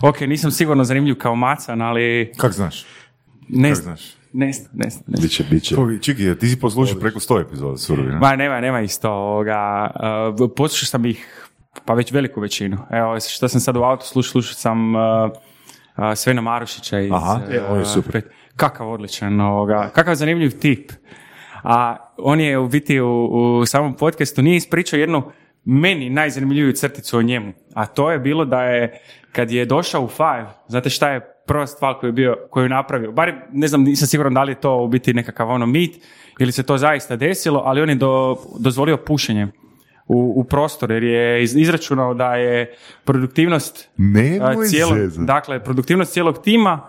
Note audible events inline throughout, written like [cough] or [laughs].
Ok, nisam sigurno zanimljiv kao macan, ali Kak znaš? ne Kak znaš? ne znam, ne znam. Biće, biće. Čiki, ti si poslušao preko 100 epizoda Surovi, ne? Ma nema, nema isto ovoga. Uh, poslušao sam ih pa već veliku većinu. Evo, što sam sad u autu slušao, slušao sam uh, uh, Svena Marušića iz... Aha. E, on je super. pet- Kakav odličan, ovoga, kakav zanimljiv tip. A on je u biti u, u samom podcastu nije ispričao jednu meni najzanimljiviju crticu o njemu. A to je bilo da je, kad je došao u Five, znate šta je prva stvar koju je bio, koju je napravio, bar ne znam, nisam siguran da li je to u biti nekakav ono mit ili se to zaista desilo, ali on je do, dozvolio pušenje u, u prostor jer je iz- izračunao da je produktivnost Nemoj cijelo, zezat. dakle, produktivnost cijelog tima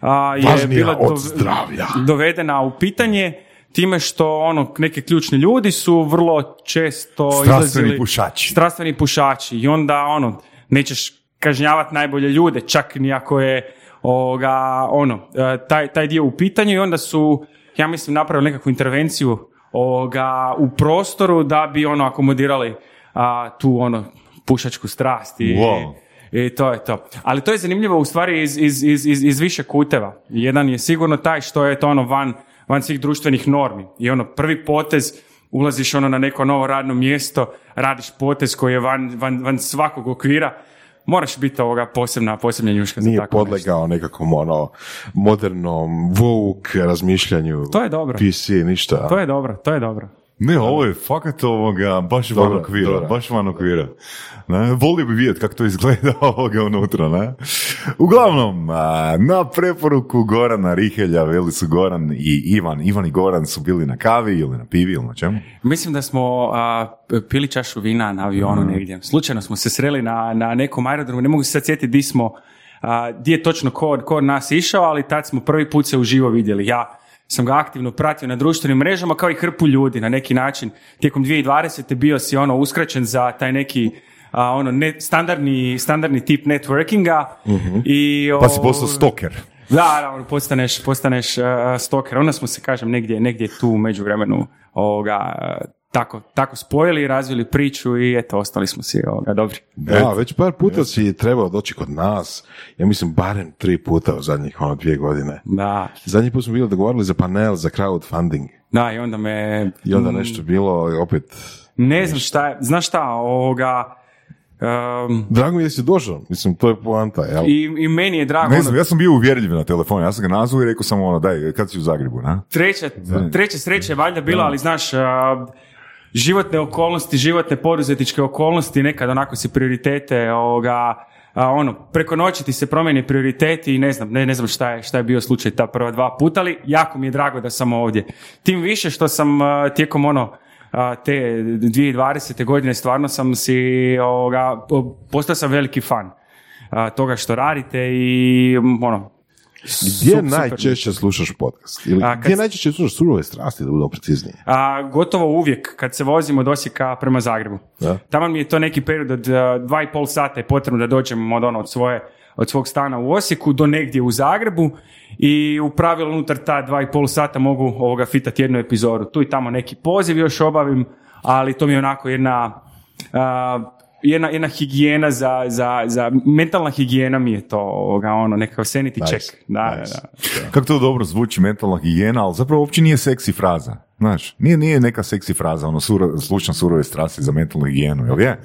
a, je Važnija bila od zdravlja. dovedena u pitanje time što ono neki ključni ljudi su vrlo često Strastveni izlazili- pušači. strastveni pušači i onda ono nećeš kažnjavati najbolje ljude čak ni ako je ovoga, ono e, taj, taj dio u pitanju i onda su ja mislim napravili nekakvu intervenciju ovoga, u prostoru da bi ono akomodirali a, tu ono pušačku strast i, Wow. i to je to. Ali to je zanimljivo u stvari iz, iz, iz, iz, iz više kuteva. Jedan je sigurno taj što je to ono van, van svih društvenih normi. I ono prvi potez, ulaziš ono na neko novo radno mjesto, radiš potez koji je van, van, van svakog okvira, moraš biti ovoga posebna, posebna njuška za Nije tako nešto. podlegao nekakvom ono modernom woke razmišljanju. To je dobro. PC, ništa. To je dobro, to je dobro. Ne, ovo je fakat ovoga, baš van okvira, baš van okvira. Ne, volio bi vidjeti kako to izgleda [laughs] ovoga unutra, ne? Uglavnom, na preporuku Gorana Rihelja, veli su Goran i Ivan, Ivan i Goran su bili na kavi ili na pivi ili na čemu? Mislim da smo a, pili čašu vina na avionu negdje. Slučajno smo se sreli na, na nekom aerodromu, ne mogu se sad sjetiti di smo, a, di je točno ko, ko od nas išao, ali tad smo prvi put se uživo vidjeli. Ja sam ga aktivno pratio na društvenim mrežama kao i hrpu ljudi na neki način. Tijekom 2020. bio si ono uskraćen za taj neki a, ono ne, standardni, standardni tip networkinga i Pa si o- postao stoker. da, da, ono, postaneš, postaneš uh, stoker. Onda smo se, kažem, negdje, negdje tu u međuvremenu ovoga, tako, tako spojili, razvili priču i eto, ostali smo si ovoga, dobri. Da, već par puta si trebao doći kod nas. Ja mislim barem tri puta u zadnjih ono dvije godine. Da, Zadnji put smo bili dogovorili za panel za crowdfunding. da, i onda me... I onda nešto bilo i opet... Ne znam šta je, znaš šta, ovoga... um, Drago mi je da si došao. Mislim, to je poanta, jel? i, I meni je drago, Ne ono, znam, ja sam bio uvjerljiv na telefonu, ja sam ga nazvao i rekao sam ono, daj, kad si u Zagrebu, na? treća, treća sreća je valjda bila, ali znaš, a, životne okolnosti, životne poduzetničke okolnosti, nekad onako si prioritete, ovoga, a, ono, preko noći ti se promijeni prioriteti i ne znam, ne, ne znam šta je, šta je bio slučaj ta prva dva puta, ali jako mi je drago da sam ovdje. Tim više što sam a, tijekom ono, a, te 2020. godine stvarno sam si, ovoga, po- postao sam veliki fan a, toga što radite i ono, Gdje su- super. najčešće slušaš podcast? Ili A, kad gdje najčešće slušaš surove strasti, da budemo precizniji? A, gotovo uvijek kad se vozim od Osijeka prema Zagrebu. Da. Tamo mi je to neki period od a, dva i pol sata je potrebno da dođem od, ono, od, svoje, od svog stana u Osijeku do negdje u Zagrebu i u pravilu unutar ta dva i pol sata mogu ovoga fitati jednu epizodu. Tu i tamo neki poziv još obavim, ali to mi je onako jedna... a, jedna, jedna higijena za, za, za, mentalna higijena mi je to, ovoga, ono, nekakav sanity Nice, check. Da, nice. da, da. Kako to dobro zvuči mentalna higijena, ali zapravo uopće nije seksi fraza. Znaš, nije, nije neka seksi fraza, ono, suro, slučan surove strasti za mentalnu higijenu, jel je?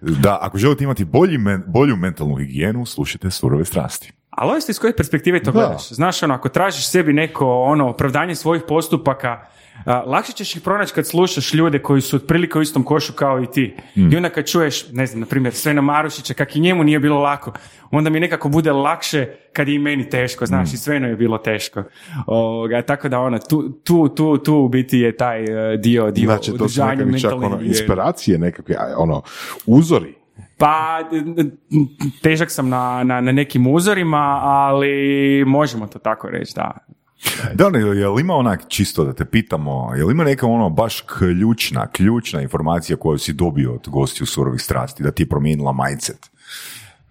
Da, ako želite imati bolji men- bolju mentalnu higijenu, slušajte surove strasti. Ali ovisno iz koje perspektive to Da. gledaš. Znaš, ono, ako tražiš sebi neko ono, opravdanje svojih postupaka, lakše ćeš ih pronaći kad slušaš ljude koji su otprilike u istom košu kao i ti. I onda kad čuješ, ne znam, na primjer, Svena Marušića, kak i njemu nije bilo lako, onda mi nekako bude lakše kad je i meni teško, znaš, i Sveno je bilo teško. Ovoga, tako da, ono, tu, tu, tu, tu u biti je taj e, dio, dio Znači, to su čak ono, inspiracije, nekakve, ono, uzori. Pa, težak sam na, na, na nekim uzorima, ali možemo to tako reći, da. [laughs] Da, ne, jel ima onak čisto da te pitamo, jel ima neka ono baš ključna, ključna informacija koju si dobio od gostiju surovih strasti, da ti je promijenila mindset?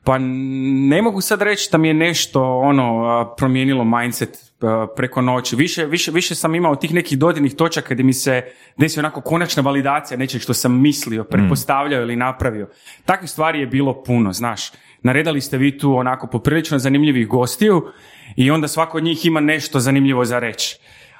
Pa ne mogu sad reći da mi je nešto ono promijenilo mindset preko noći. Više, više, više sam imao tih nekih dodirnih točaka gdje mi se desi onako konačna validacija nečeg što sam mislio, pretpostavljao ili napravio. Takvih stvari je bilo puno, znaš. Naredali ste vi tu onako poprilično zanimljivih gostiju i onda svako od njih ima nešto zanimljivo za reći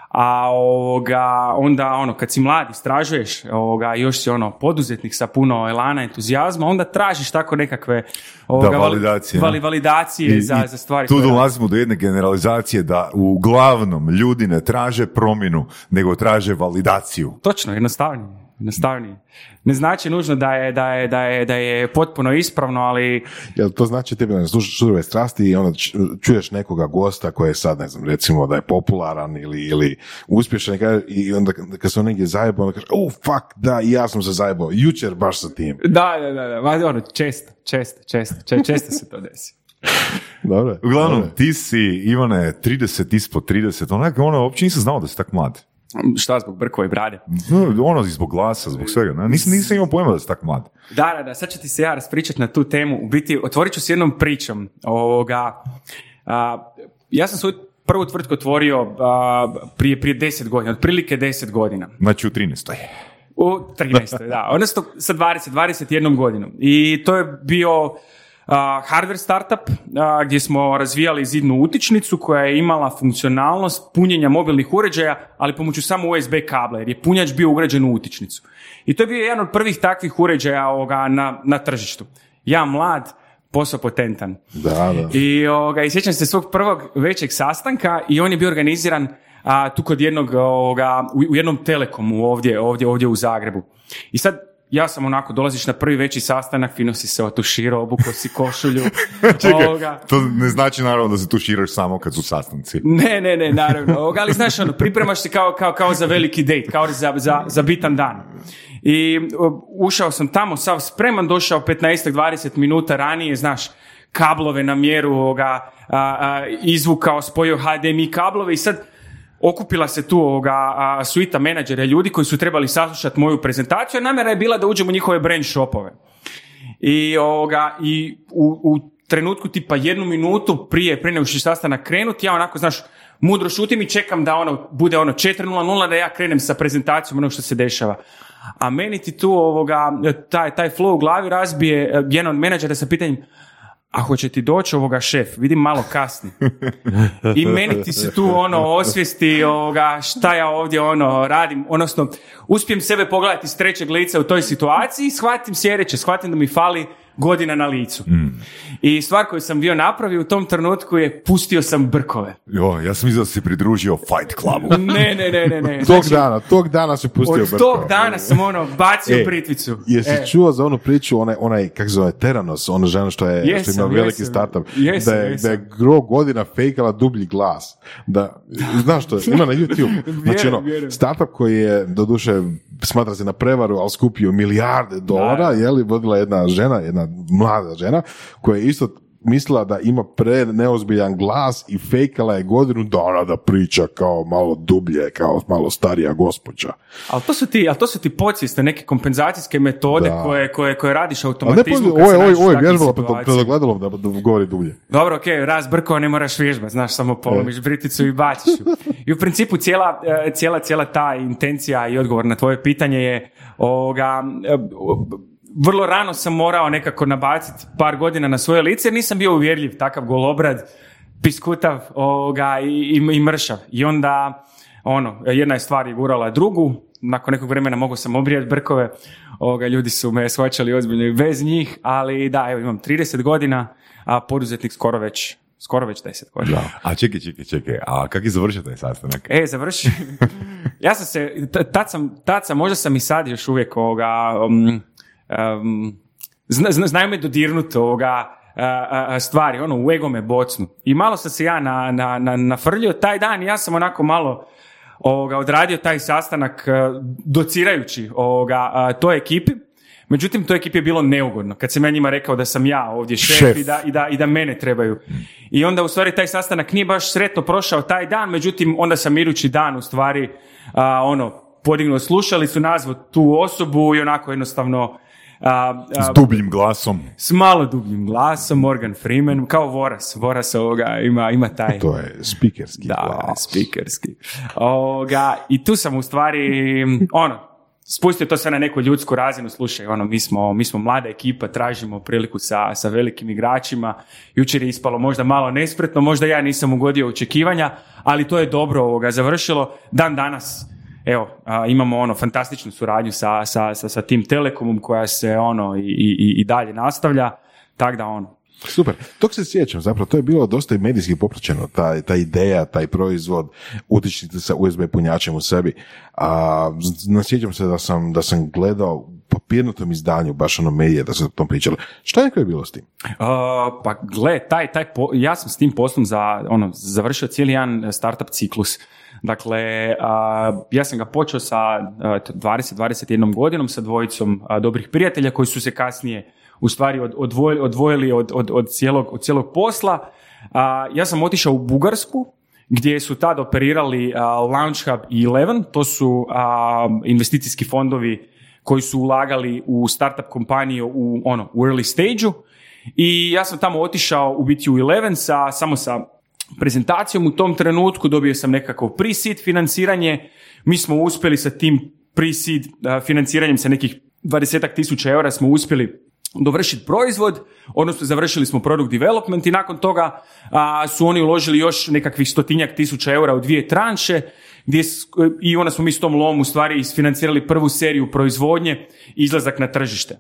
a ovoga, onda ono, kad si mlad, istražuješ, ovoga, još si ono, poduzetnik sa puno elana, entuzijazma, onda tražiš tako nekakve ovoga, Da, validacije, vali- validacije I- za, i za stvari. Tu koje dolazimo do jedne generalizacije da uglavnom ljudi ne traže promjenu, nego traže validaciju. Točno, jednostavnije. Jednostavnije. Ne znači nužno da je, da je, da je, da je potpuno ispravno, ali Jel to znači tebi da slušaš surove strasti i onda čuješ nekoga gosta koji je sad, ne znam, recimo da je popularan ili, ili uspješan i onda kad se on negdje zajebao, onda kaže, oh fuck, da, i ja sam se zajebao, jučer baš sa tim. da, da, da, da, ma, ono, često, često, često, če- često se to desi. [laughs] Dobro. Uglavnom, dobro. ti si, Ivane, 30 ispod 30, onak, ono, uopće nisam znao da si tak mlad. Šta zbog brkova i brade? No, ono, zbog glasa, zbog svega. Ne? Nisam, nisam imao pojma da si tak mlad. Da, da, da, sad ću ti se ja raspričati na tu temu. U biti, otvorit ću s jednom pričom. Ovoga, a, ja sam svoju prvu tvrtku otvorio a, prije, prije 10 godina, otprilike 10 godina. Znači u 13. U 13. da, odnosno sa 20, 21 godinom. I to je bio hardware startup gdje smo razvijali zidnu utičnicu koja je imala funkcionalnost punjenja mobilnih uređaja, ali pomoću samo USB kabla, jer je punjač bio ugrađen u utičnicu. I to je bio jedan od prvih takvih uređaja ovoga, na, na tržištu. Ja mlad, posao potentan. Da, da. I, ovoga, i sjećam se svog prvog većeg sastanka i on je bio organiziran a, tu kod jednog, ovoga, u, u jednom telekomu ovdje, ovdje, ovdje u Zagrebu. I sad ja sam onako, dolaziš na prvi veći sastanak, fino si se otuširao, obuko si košulju. [laughs] ovoga. to ne znači naravno da se tu širaš samo kad su sastanci. Ne, ne, ne, naravno. Ovoga, ali znaš, ono, pripremaš se kao, kao, kao za veliki date, kao za, za, za bitan dan. I ušao sam tamo, sav spreman, došao 15-20 minuta ranije, znaš, kablove na mjeru, ovoga, a, a, izvukao, spojio HDMI kablove i sad okupila se tu ovoga, a, suita menadžera ljudi koji su trebali saslušati moju prezentaciju, a namjera je bila da uđemo u njihove brand shopove. I, ovoga, i u, u trenutku tipa jednu minutu prije, prije nego što sastanak krenuti, ja onako, znaš, mudro šutim i čekam da ono, bude ono 4.00 da ja krenem sa prezentacijom onog što se dešava. A meni ti tu ovoga, taj, taj flow u glavi razbije eh, jedan od menadžera sa pitanjem a hoće ti doći ovoga šef, vidim malo kasni. I meni ti se tu ono osvijesti ovoga, šta ja ovdje ono radim, odnosno uspijem sebe pogledati s trećeg lica u toj situaciji i shvatim sljedeće, shvatim da mi fali godina na licu. I stvar koju sam bio napravio u tom trenutku je pustio sam brkove. Jo, ja sam mislio da si pridružio Fight Clubu. [laughs] Ne, ne, ne, ne, ne. Tog dana, tog dana se pustio Od brko. tog dana sam ono bacio E, britvicu. Jesi E. čuo za onu priču, onaj, onaj kako se zove, Teranos, ona žena što je, što Jesam, ima veliki jesam. startup, Jesam, da, je, jesam. da je gro godina fejkala dublji glas. Da, znaš što, ima na YouTube. [laughs] Znači ono, vjerujem. startup koji je, doduše, smatra se na prevaru, ali skupio milijarde dolara, je li, vodila jedna žena, jedna mlada žena, koja je isto mislila da ima pre neozbiljan glas i fejkala je godinu dana da priča kao malo dublje, kao malo starija gospođa. Ali to su ti, ali to su ti podsvijeste, neke kompenzacijske metode Da. koje, koje, koje radiš automatizmu. ovo je takvim vježbala pred, ogledalom da, da govori dublje. Dobro, ok, raz brkova ne moraš vježbati, znaš, samo polomiš briticu i baciš ju. I u principu cijela, e, cijela, cijela ta intencija i odgovor na tvoje pitanje je ovoga, e, vrlo rano sam morao nekako nabaciti par godina na svoje lice jer nisam bio uvjerljiv, takav golobrad, piskutav ovoga, i, i, i mršav. I onda, ono, jedna je stvar je gurala drugu, nakon nekog vremena mogao sam obrijati brkove, ovoga, ljudi su me shvaćali ozbiljno i bez njih, ali da, evo imam 30 godina, a poduzetnik skoro već, skoro već 10 godina. A čekaj, čekaj, čekaj, a kak je završio taj sastanak? E, završi. [laughs] ja sam se, tad sam, tad sam, možda sam i sad još uvijek ovoga, um, um, zna, zna- znaju me dodirnut ovoga, stvari, ono, u ego me bocnu. I malo sam se ja na, na, na, nafrljio taj dan ja sam onako malo ovoga, odradio taj sastanak a, docirajući ovoga, toj ekipi. Međutim, toj ekipi je bilo neugodno. Kad sam ja njima rekao da sam ja ovdje šef, Šef. i da, i, da, i da mene trebaju. I onda u stvari taj sastanak nije baš sretno prošao taj dan, međutim onda sam idući dan u stvari a, ono, podignuo slušalicu, nazvao tu osobu i onako jednostavno A, a, S dubljim glasom. s malo dubljim glasom, Morgan Freeman, kao Voras. Voras ovoga ima, ima taj... To je speakerski Da, glas. speakerski. Ovoga, I tu sam u stvari, ono, spustio to sve na neku ljudsku razinu, slušaj, ono, mi smo, mi smo mlada ekipa, tražimo priliku sa, sa velikim igračima, jučer je ispalo možda malo nespretno, možda ja nisam ugodio očekivanja, ali to je dobro ovoga završilo. Dan danas, evo, a, imamo ono fantastičnu suradnju sa, sa, sa, sa tim Telekomom koja se ono i, i, i dalje nastavlja, tako da ono, Super. Tog se sjećam, zapravo to je bilo dosta i medijski popraćeno, ta, ta ideja, taj proizvod, utičnice sa USB punjačem u sebi. A, z- sjećam se da sam, da sam gledao u papirnatom izdanju, baš ono medije, da se o tom pričalo. Šta je koje bilo s tim? Uh, pa gle, taj, taj po- ja sam s tim poslom za, ono, završio cijeli jedan startup ciklus. Dakle, ja sam ga počeo sa uh, 20-21 godinom sa dvojicom dobrih prijatelja koji su se kasnije u stvari od- odvojili, odvojili od, od, od, cijelog, od cijelog posla. Ja sam otišao u Bugarsku gdje su tad operirali Launch Hub i Eleven, to su investicijski fondovi koji su ulagali u startup kompaniju u, ono, u early stage i ja sam tamo otišao u biti u Eleven sa, samo sa prezentacijom. U tom trenutku, dobio sam nekako pre-seed financiranje, mi smo uspjeli sa tim pre-seed a, financiranjem sa nekih 20 tisuća eura smo uspjeli dovršiti proizvod, odnosno završili smo product development i nakon toga a, su oni uložili još nekakvih stotinjak tisuća eura u dvije tranše gdje i onda smo mi s tom lom u stvari isfinancirali prvu seriju proizvodnje i izlazak na tržište.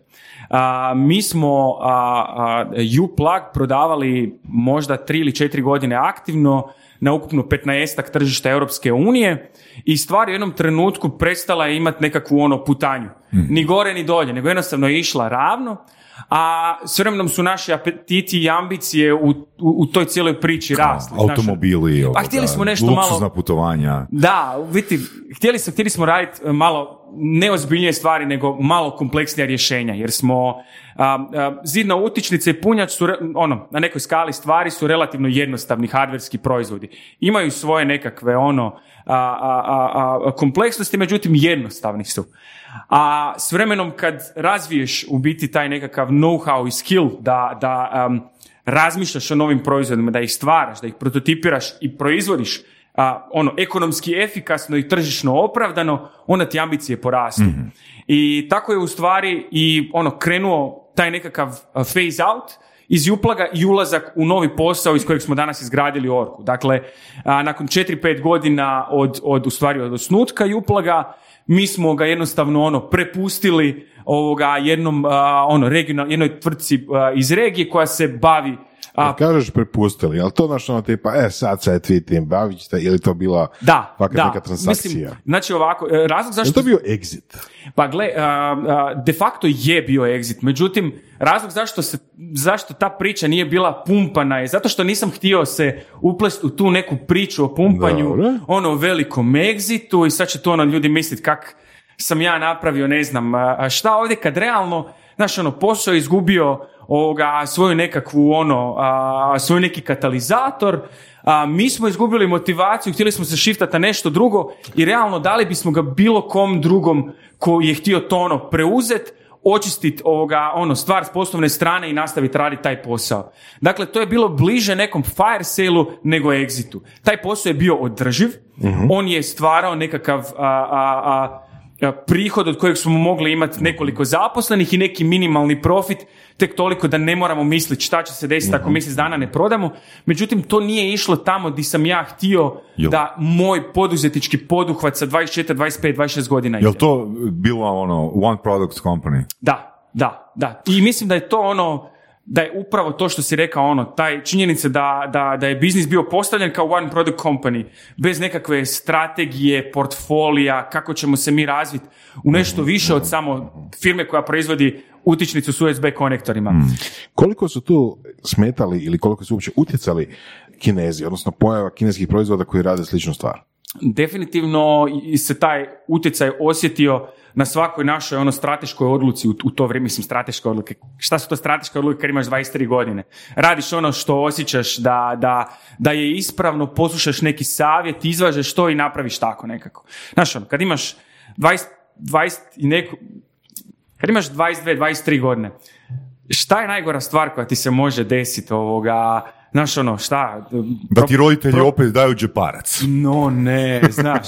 A, mi smo a, a, U-Plug prodavali možda tri ili četiri godine aktivno na ukupno 15 tržišta Europske unije i stvar u jednom trenutku prestala je imati nekakvu ono putanju. Ni gore ni dolje, nego jednostavno je išla ravno, a s vremenom su naši apetiti i ambicije u, u, u toj cijeloj priči rasli. Automobili, Pa ovoga, htjeli smo nešto luksuzna malo- putovanja. da, biti, htjeli, smo, htjeli smo raditi e, malo neozbiljnije stvari nego malo kompleksnija rješenja, jer smo a, a, zidna utičnica i punjač su, ono, na nekoj skali stvari su relativno jednostavni hardverski proizvodi. Imaju svoje nekakve ono a, a, a, a, kompleksnosti, međutim jednostavni su. A s vremenom kad razviješ u biti taj nekakav know-how i skill da, da am, razmišljaš o novim proizvodima, da ih stvaraš, da ih prototipiraš i proizvodiš a, ono, ekonomski efikasno i tržišno opravdano, onda ti ambicije porastu. I tako je u stvari i ono krenuo taj nekakav phase out iz Juplaga i ulazak u novi posao iz kojeg smo danas izgradili Orku. Dakle, a, nakon 4-5 godina od, od, u stvari od osnutka Juplaga, mi smo ga jednostavno ono prepustili ovoga jednom ono regional, jednoj tvrtci iz regije koja se bavi a, kažeš prepustili, ali to znaš ono tipa, e sad se ti tim bavit ćete, ili to bila da, fakat da. neka transakcija? Mislim, znači ovako, e, razlog Je zašto... to bio exit? Pa gle, de facto je bio exit, međutim, razlog zašto, se, zašto ta priča nije bila pumpana je zato što nisam htio se uplesti u tu neku priču o pumpanju, Dobro. ono velikom exitu i sad će to ono ljudi misliti kak sam ja napravio, ne znam, šta ovdje kad realno, znaš, ono, posao je izgubio ovoga, svoju nekakvu, ono, a, svoj neki katalizator, a, mi smo izgubili motivaciju, htjeli smo se šiftati na nešto drugo i realno dali bismo ga bilo kom drugom ko je htio to ono preuzet, očistiti ovoga, ono, stvar s poslovne strane i nastaviti raditi taj posao. Dakle, to je bilo bliže nekom fire sale nego exitu. Taj posao je bio održiv, on je stvarao nekakav a, a, a, prihod od kojeg smo mogli imati nekoliko zaposlenih i neki minimalni profit, tek toliko da ne moramo misliti šta će se desiti ako mjesec dana ne prodamo. Međutim, to nije išlo tamo di sam ja htio Jel- da moj poduzetnički poduhvat sa 24, 25, 26 godina Jel ide. to bilo ono one product company? Da, da, da. I mislim da je to ono, da je upravo to što si rekao, ono, taj činjenica da, da, da je biznis bio postavljen kao one product company, bez nekakve strategije, portfolija, kako ćemo se mi razviti u nešto više od samo firme koja proizvodi utičnicu s USB konektorima. Koliko su tu smetali ili koliko su uopće utjecali kinezi, odnosno pojava kineskih proizvoda koji rade sličnu stvar? Definitivno se taj utjecaj osjetio na svakoj našoj ono strateškoj odluci u, to vrijeme, mislim strateške odluke. Šta su to strateške odluke kad imaš 23 godine? Radiš ono što osjećaš da, da, da je ispravno, poslušaš neki savjet, izvažeš to i napraviš tako nekako. Znaš ono, kad imaš 20, 20 i neku, kad imaš 22-23 godine, šta je najgora stvar koja ti se može desiti ovoga, znaš ono, šta? Da ti roditelji opet daju džeparac. No ne, znaš.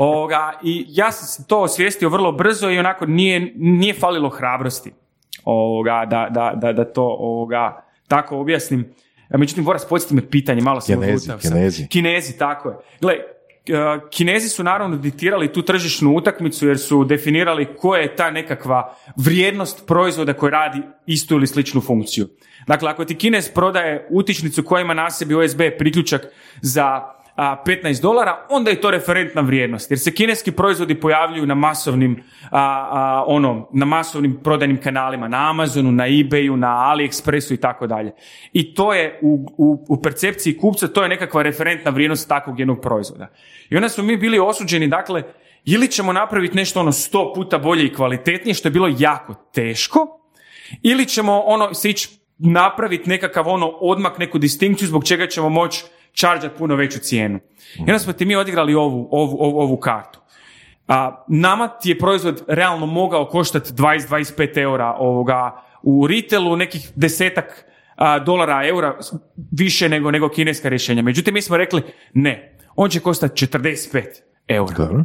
Ovoga, I ja sam to osvijestio vrlo brzo i onako nije, nije falilo hrabrosti ovoga, da, da, da, da to ovoga, tako objasnim. Međutim, Voras, podsjeti me pitanje, malo sam Kinezi, odlutao. Kinezi. Kinezi, tako je. Gle, uh, Kinezi su naravno diktirali tu tržišnu utakmicu jer su definirali koja je ta nekakva vrijednost proizvoda koji radi istu ili sličnu funkciju. Dakle, ako ti Kinez prodaje utičnicu koja ima na sebi USB priključak za a, 15 dolara, onda je to referentna vrijednost. Jer se kineski proizvodi pojavljuju na masovnim, a, a, ono, na masovnim prodajnim kanalima, na Amazonu, na eBayu, na AliExpressu i tako dalje. I to je u, u, u percepciji kupca, to je nekakva referentna vrijednost takvog jednog proizvoda. I onda smo mi bili osuđeni, dakle, ili ćemo napraviti nešto ono sto puta bolje i kvalitetnije, što je bilo jako teško, ili ćemo ono se ići napraviti nekakav ono odmak, neku distinkciju zbog čega ćemo moći čarđat puno veću cijenu. I onda smo ti mi odigrali ovu, ovu, ovu, ovu kartu. A, nama ti je proizvod realno mogao koštati 20-25 eura ovoga, u retailu nekih desetak a, dolara, eura više nego, nego kineska rješenja. Međutim, mi smo rekli ne, on će koštati 45 eura. Dobro.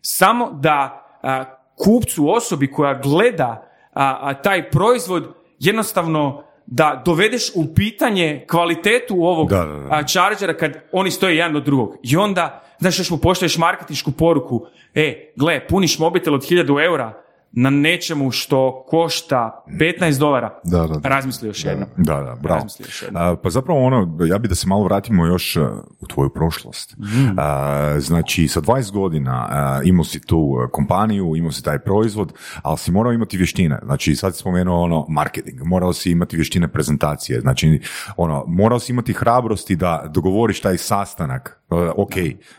Samo da a, kupcu, osobi koja gleda a, a, taj proizvod jednostavno da dovedeš u pitanje kvalitetu ovog Da, da, da. chargera kad oni stoje jedan od drugog. I onda, znaš, još mu poštoješ marketinšku poruku, e, gle, puniš mobitel od 1000 eura na nečemu što košta 15 dolara. Da, da, da. Razmisli još jednom. Da, da, bravo. Još. A, pa zapravo ono, ja bi da se malo vratimo još a, u tvoju prošlost. A, znači, sa 20 godina a, imao si tu a, kompaniju, imao si taj proizvod, ali si morao imati vještine. Znači, sad si spomenuo ono, marketing, morao si imati vještine prezentacije, znači, ono, morao si imati hrabrosti da dogovoriš taj sastanak, A, ok,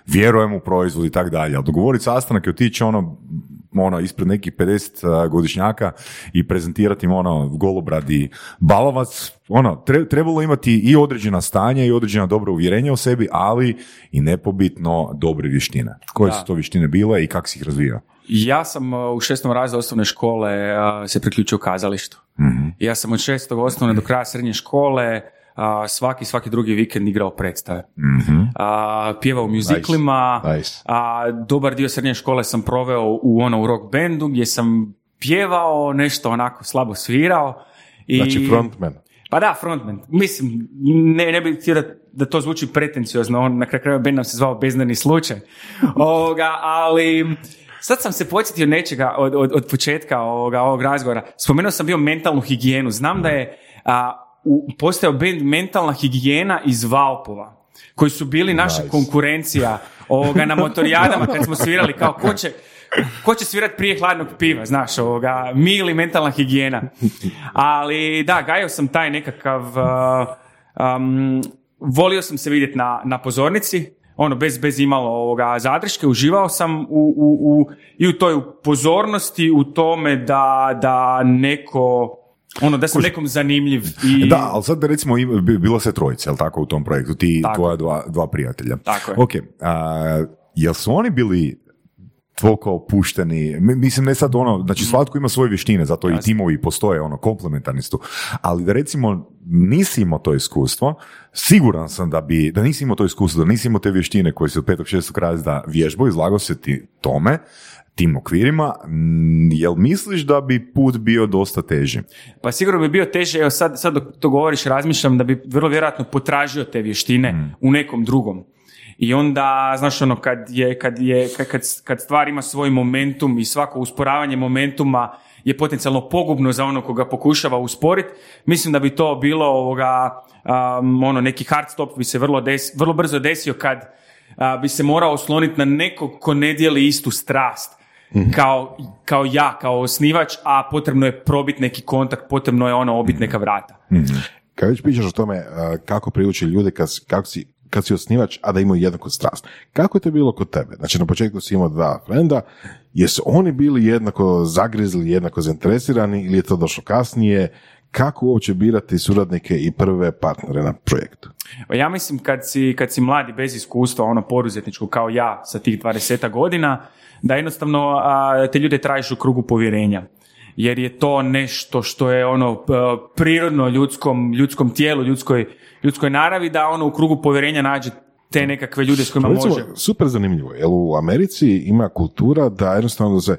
vjerujem u proizvod i tako dalje, ali dogovoriti sastanak i otići ono, ono, ispred nekih 50 godišnjaka i prezentirati im ono golobradi balovac, ono, tre- trebalo imati i određena stanja i određena dobra uvjerenja o sebi, ali i nepobitno dobre vještine. Koje Da. su to vještine bile i kako si ih razvijao? Ja sam uh, u šestom razredu osnovne škole se priključio kazalištu. Ja sam od šestog osnovne do kraja srednje škole uh, svaki, svaki drugi vikend igrao predstave. A, pjevao u muziklima. Nice. A, dobar dio srednje škole sam proveo u ono u rock bandu gdje sam pjevao, nešto onako slabo svirao. I, Znači frontman. Pa da, frontman. Mislim, ne, ne bih htio da, da to zvuči pretenciozno, on na kraju krajeva band nam se zvao Beznani slučaj. [laughs] Ovoga, ali sad sam se podsjetio nečega od, od, od početka ovoga, ovog razgovora. Spomenuo sam bio mentalnu higijenu. Znam da je a, postojao band Mentalna higijena iz Valpova koji su bili naša Nice. konkurencija ovoga, na motorijadama kad smo svirali kao ko će, ko će svirat prije hladnog piva, znaš, ovoga, mi ili mentalna higijena. Ali da, gajao sam taj nekakav, uh, um, volio sam se vidjeti na, na pozornici, ono, bez, bez imalo ovoga zadrške, uživao sam u, u, u, i u toj pozornosti, u tome da, da neko, ono, da sam nekom zanimljiv. I, Da, ali sad recimo im- bi- bilo se trojice, jel tako, u tom projektu, ti i Tako. tvoja dva, dva prijatelja. Tako je. Ok, a, jel su oni bili toliko opušteni, mi- mislim ne sad ono, znači svatko ima svoje vještine, zato i Jasno. timovi postoje, ono, komplementarni su, ali da recimo nisi imao to iskustvo, siguran sam da bi, da nisi imao to iskustvo, da nisi imao te vještine koje se od petog, šestog razreda vježbao, izlagao se ti tome, tim okvirima, jel misliš da bi put bio dosta teži? Pa sigurno bi bio teže, evo sad, sad dok to govoriš razmišljam da bi vrlo vjerojatno potražio te vještine u nekom drugom. I onda, znaš ono, kad, je, kad, je, kad, kad, kad stvar ima svoj momentum i svako usporavanje momentuma je potencijalno pogubno za ono koga pokušava usporiti, mislim da bi to bilo ovoga, um, ono, neki hard stop bi se vrlo, des, vrlo brzo desio kad a, bi se morao osloniti na nekog ko ne dijeli istu strast kao, kao ja, kao osnivač, a potrebno je probiti neki kontakt, potrebno je ono obit neka vrata. Kad već pričaš o tome kako priuči ljude kad, si- kako si, kad si osnivač, a da imaju jednaku strast. Kako je to bilo kod tebe? Znači, na početku si imao dva frenda, jesu oni bili jednako zagrizli, jednako zainteresirani ili je to došlo kasnije? Kako uopće birati suradnike i prve partnere na projektu? Pa Ja mislim kad si, kad si mladi bez iskustva, ono poduzetničko kao ja sa tih 20 godina, da jednostavno a, te ljude tražiš u krugu povjerenja. jer je to nešto što je ono prirodno ljudskom, ljudskom tijelu, ljudskoj, ljudskoj naravi da ono u krugu povjerenja nađe te nekakve ljude s kojima Recimo, može. super zanimljivo, jer u Americi ima kultura da jednostavno se,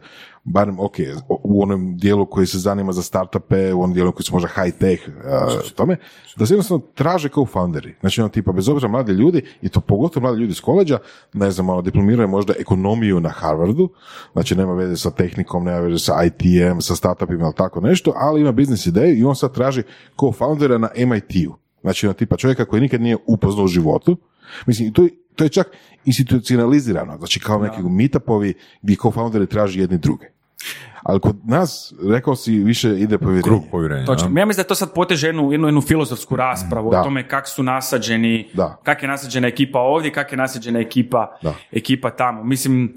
barem, ok, u onom dijelu koji se zanima za startupe, u onom dijelu koji su možda high tech, uh, tome, da se jednostavno traže co-founderi. Znači, ono, tipa, bez obzira mladi ljudi, i to pogotovo mladi ljudi iz koleđa, ne znam, ono, diplomiraju možda ekonomiju na Harvardu, znači nema veze sa tehnikom, nema veze sa ITM, sa startupima ili tako nešto, ali ima biznis ideju i on sad traži co-foundera na MIT-u. Znači, ono, tipa čovjeka koji nikad nije upoznao u životu, Mislim, i to, je- to je čak institucionalizirano, znači kao neki meetupovi gdje co-founderi traži jedni druge. Ali kod nas, rekao si, više ide povjerenje. Krug povjerenja. Točno. Ja mislim da to sad poteže jednu, jednu, jednu filozofsku raspravu Da. o tome kak su nasađeni, Da. kak je nasađena ekipa ovdje, kak je nasađena ekipa, Da. ekipa tamo. Mislim,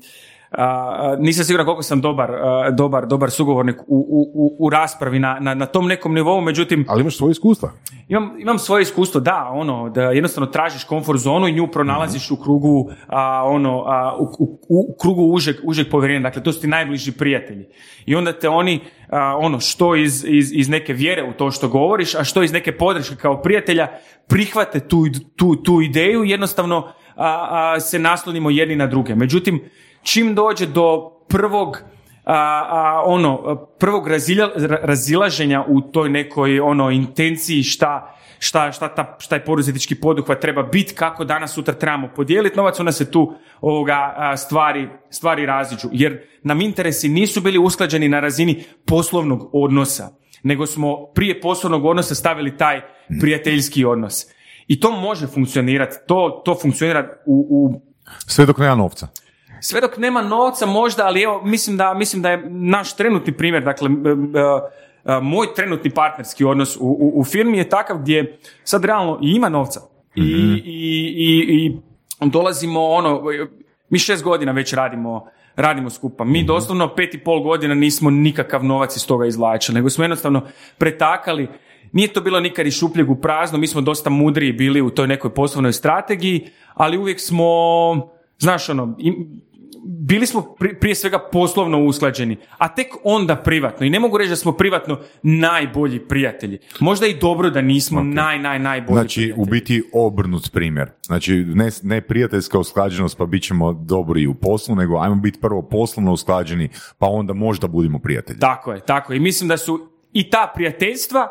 a, nisam siguran koliko sam dobar, a, dobar, dobar sugovornik u, u, u, raspravi na, na, na tom nekom nivou, međutim, Ali imaš svoje iskustva. imam, imam svoje iskustvo, da, ono, da jednostavno tražiš komfort zonu i nju pronalaziš u krugu, a, ono, a, u, u, u krugu užeg, užeg povjerenja, dakle, to su ti najbliži prijatelji. I onda te oni, a, ono, što iz, iz, iz neke vjere u to što govoriš, a što iz neke podrške kao prijatelja, prihvate tu, tu, tu ideju jednostavno a, a, se naslonimo jedni na druge. Međutim, čim dođe do prvog a, a, ono, prvog razilja, ra- razilaženja u toj nekoj ono intenciji šta, šta, šta, ta, šta je poduzetnički poduhvat treba biti, kako danas sutra trebamo podijeliti novac, onda se tu ovoga, stvari, stvari raziđu. Jer nam interesi nisu bili usklađeni na razini poslovnog odnosa, nego smo prije poslovnog odnosa stavili taj prijateljski odnos. I to može funkcionirati, to, to funkcionira u, u Sve dok nema novca. Sve dok nema novca možda, ali evo, mislim da, mislim da je naš trenutni primjer, dakle, e, e, moj trenutni partnerski odnos u, u, u firmi je takav gdje sad realno i ima novca. I, i, i, i dolazimo ono, mi šest godina već radimo radimo skupa. Mi doslovno pet i pol godina nismo nikakav novac iz toga izvlačili, nego smo jednostavno pretakali. Nije to bilo nikad iz šupljeg u prazno, mi smo dosta mudriji bili u toj nekoj poslovnoj strategiji, ali uvijek smo, znaš ono, im- bili smo pri- prije svega poslovno usklađeni, a tek onda privatno. I ne mogu reći da smo privatno najbolji prijatelji. Možda i dobro da nismo naj, naj, najbolji Znači, prijatelji. u biti obrnut primjer. Znači, ne, ne prijateljska usklađenost pa bit ćemo dobri i u poslu, nego ajmo biti prvo poslovno usklađeni, pa onda možda budemo prijatelji. Tako je, tako je. I mislim da su i ta prijateljstva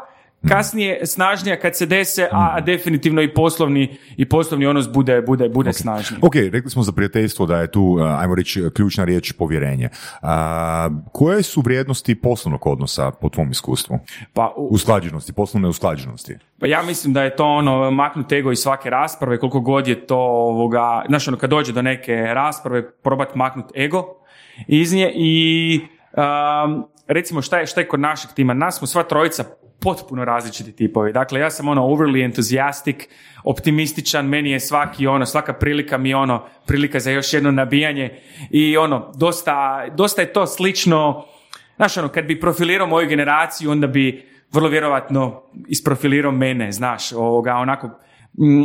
kasnije snažnija kad se dese, a, a definitivno i poslovni i poslovni odnos bude, bude, bude snažniji. Ok, rekli smo za prijateljstvo da je tu, uh, ajmo reći, ključna riječ povjerenje. A, koje su vrijednosti poslovnog odnosa po tvom iskustvu? Pa, u- Usklađenosti, poslovne usklađenosti. Pa ja mislim da je to ono maknut ego iz svake rasprave, koliko god je to ovoga, znaš ono kad dođe do neke rasprave, probat maknut ego iz nje i um, recimo šta je, šta je kod našeg tima, nas smo sva trojica potpuno različiti tipovi. Dakle, ja sam ono overly enthusiastic, optimističan, meni je svaki ono, svaka prilika mi je ono, prilika za još jedno nabijanje i ono, dosta, dosta je to slično, znaš ono, kad bi profilirao moju generaciju, onda bi vrlo vjerojatno isprofilirao mene, znaš, ovoga, onako, mm,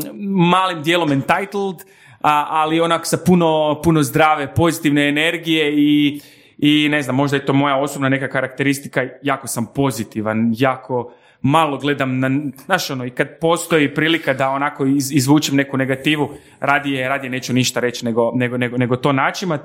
malim dijelom entitled, a, ali onak sa puno, puno zdrave, pozitivne energije i, i ne znam, možda je to moja osobna neka karakteristika, jako sam pozitivan, jako malo gledam na, znaš ono, i kad postoji prilika da onako iz, izvučem neku negativu, radije, radije neću ništa reći nego, nego, nego, nego to načimat.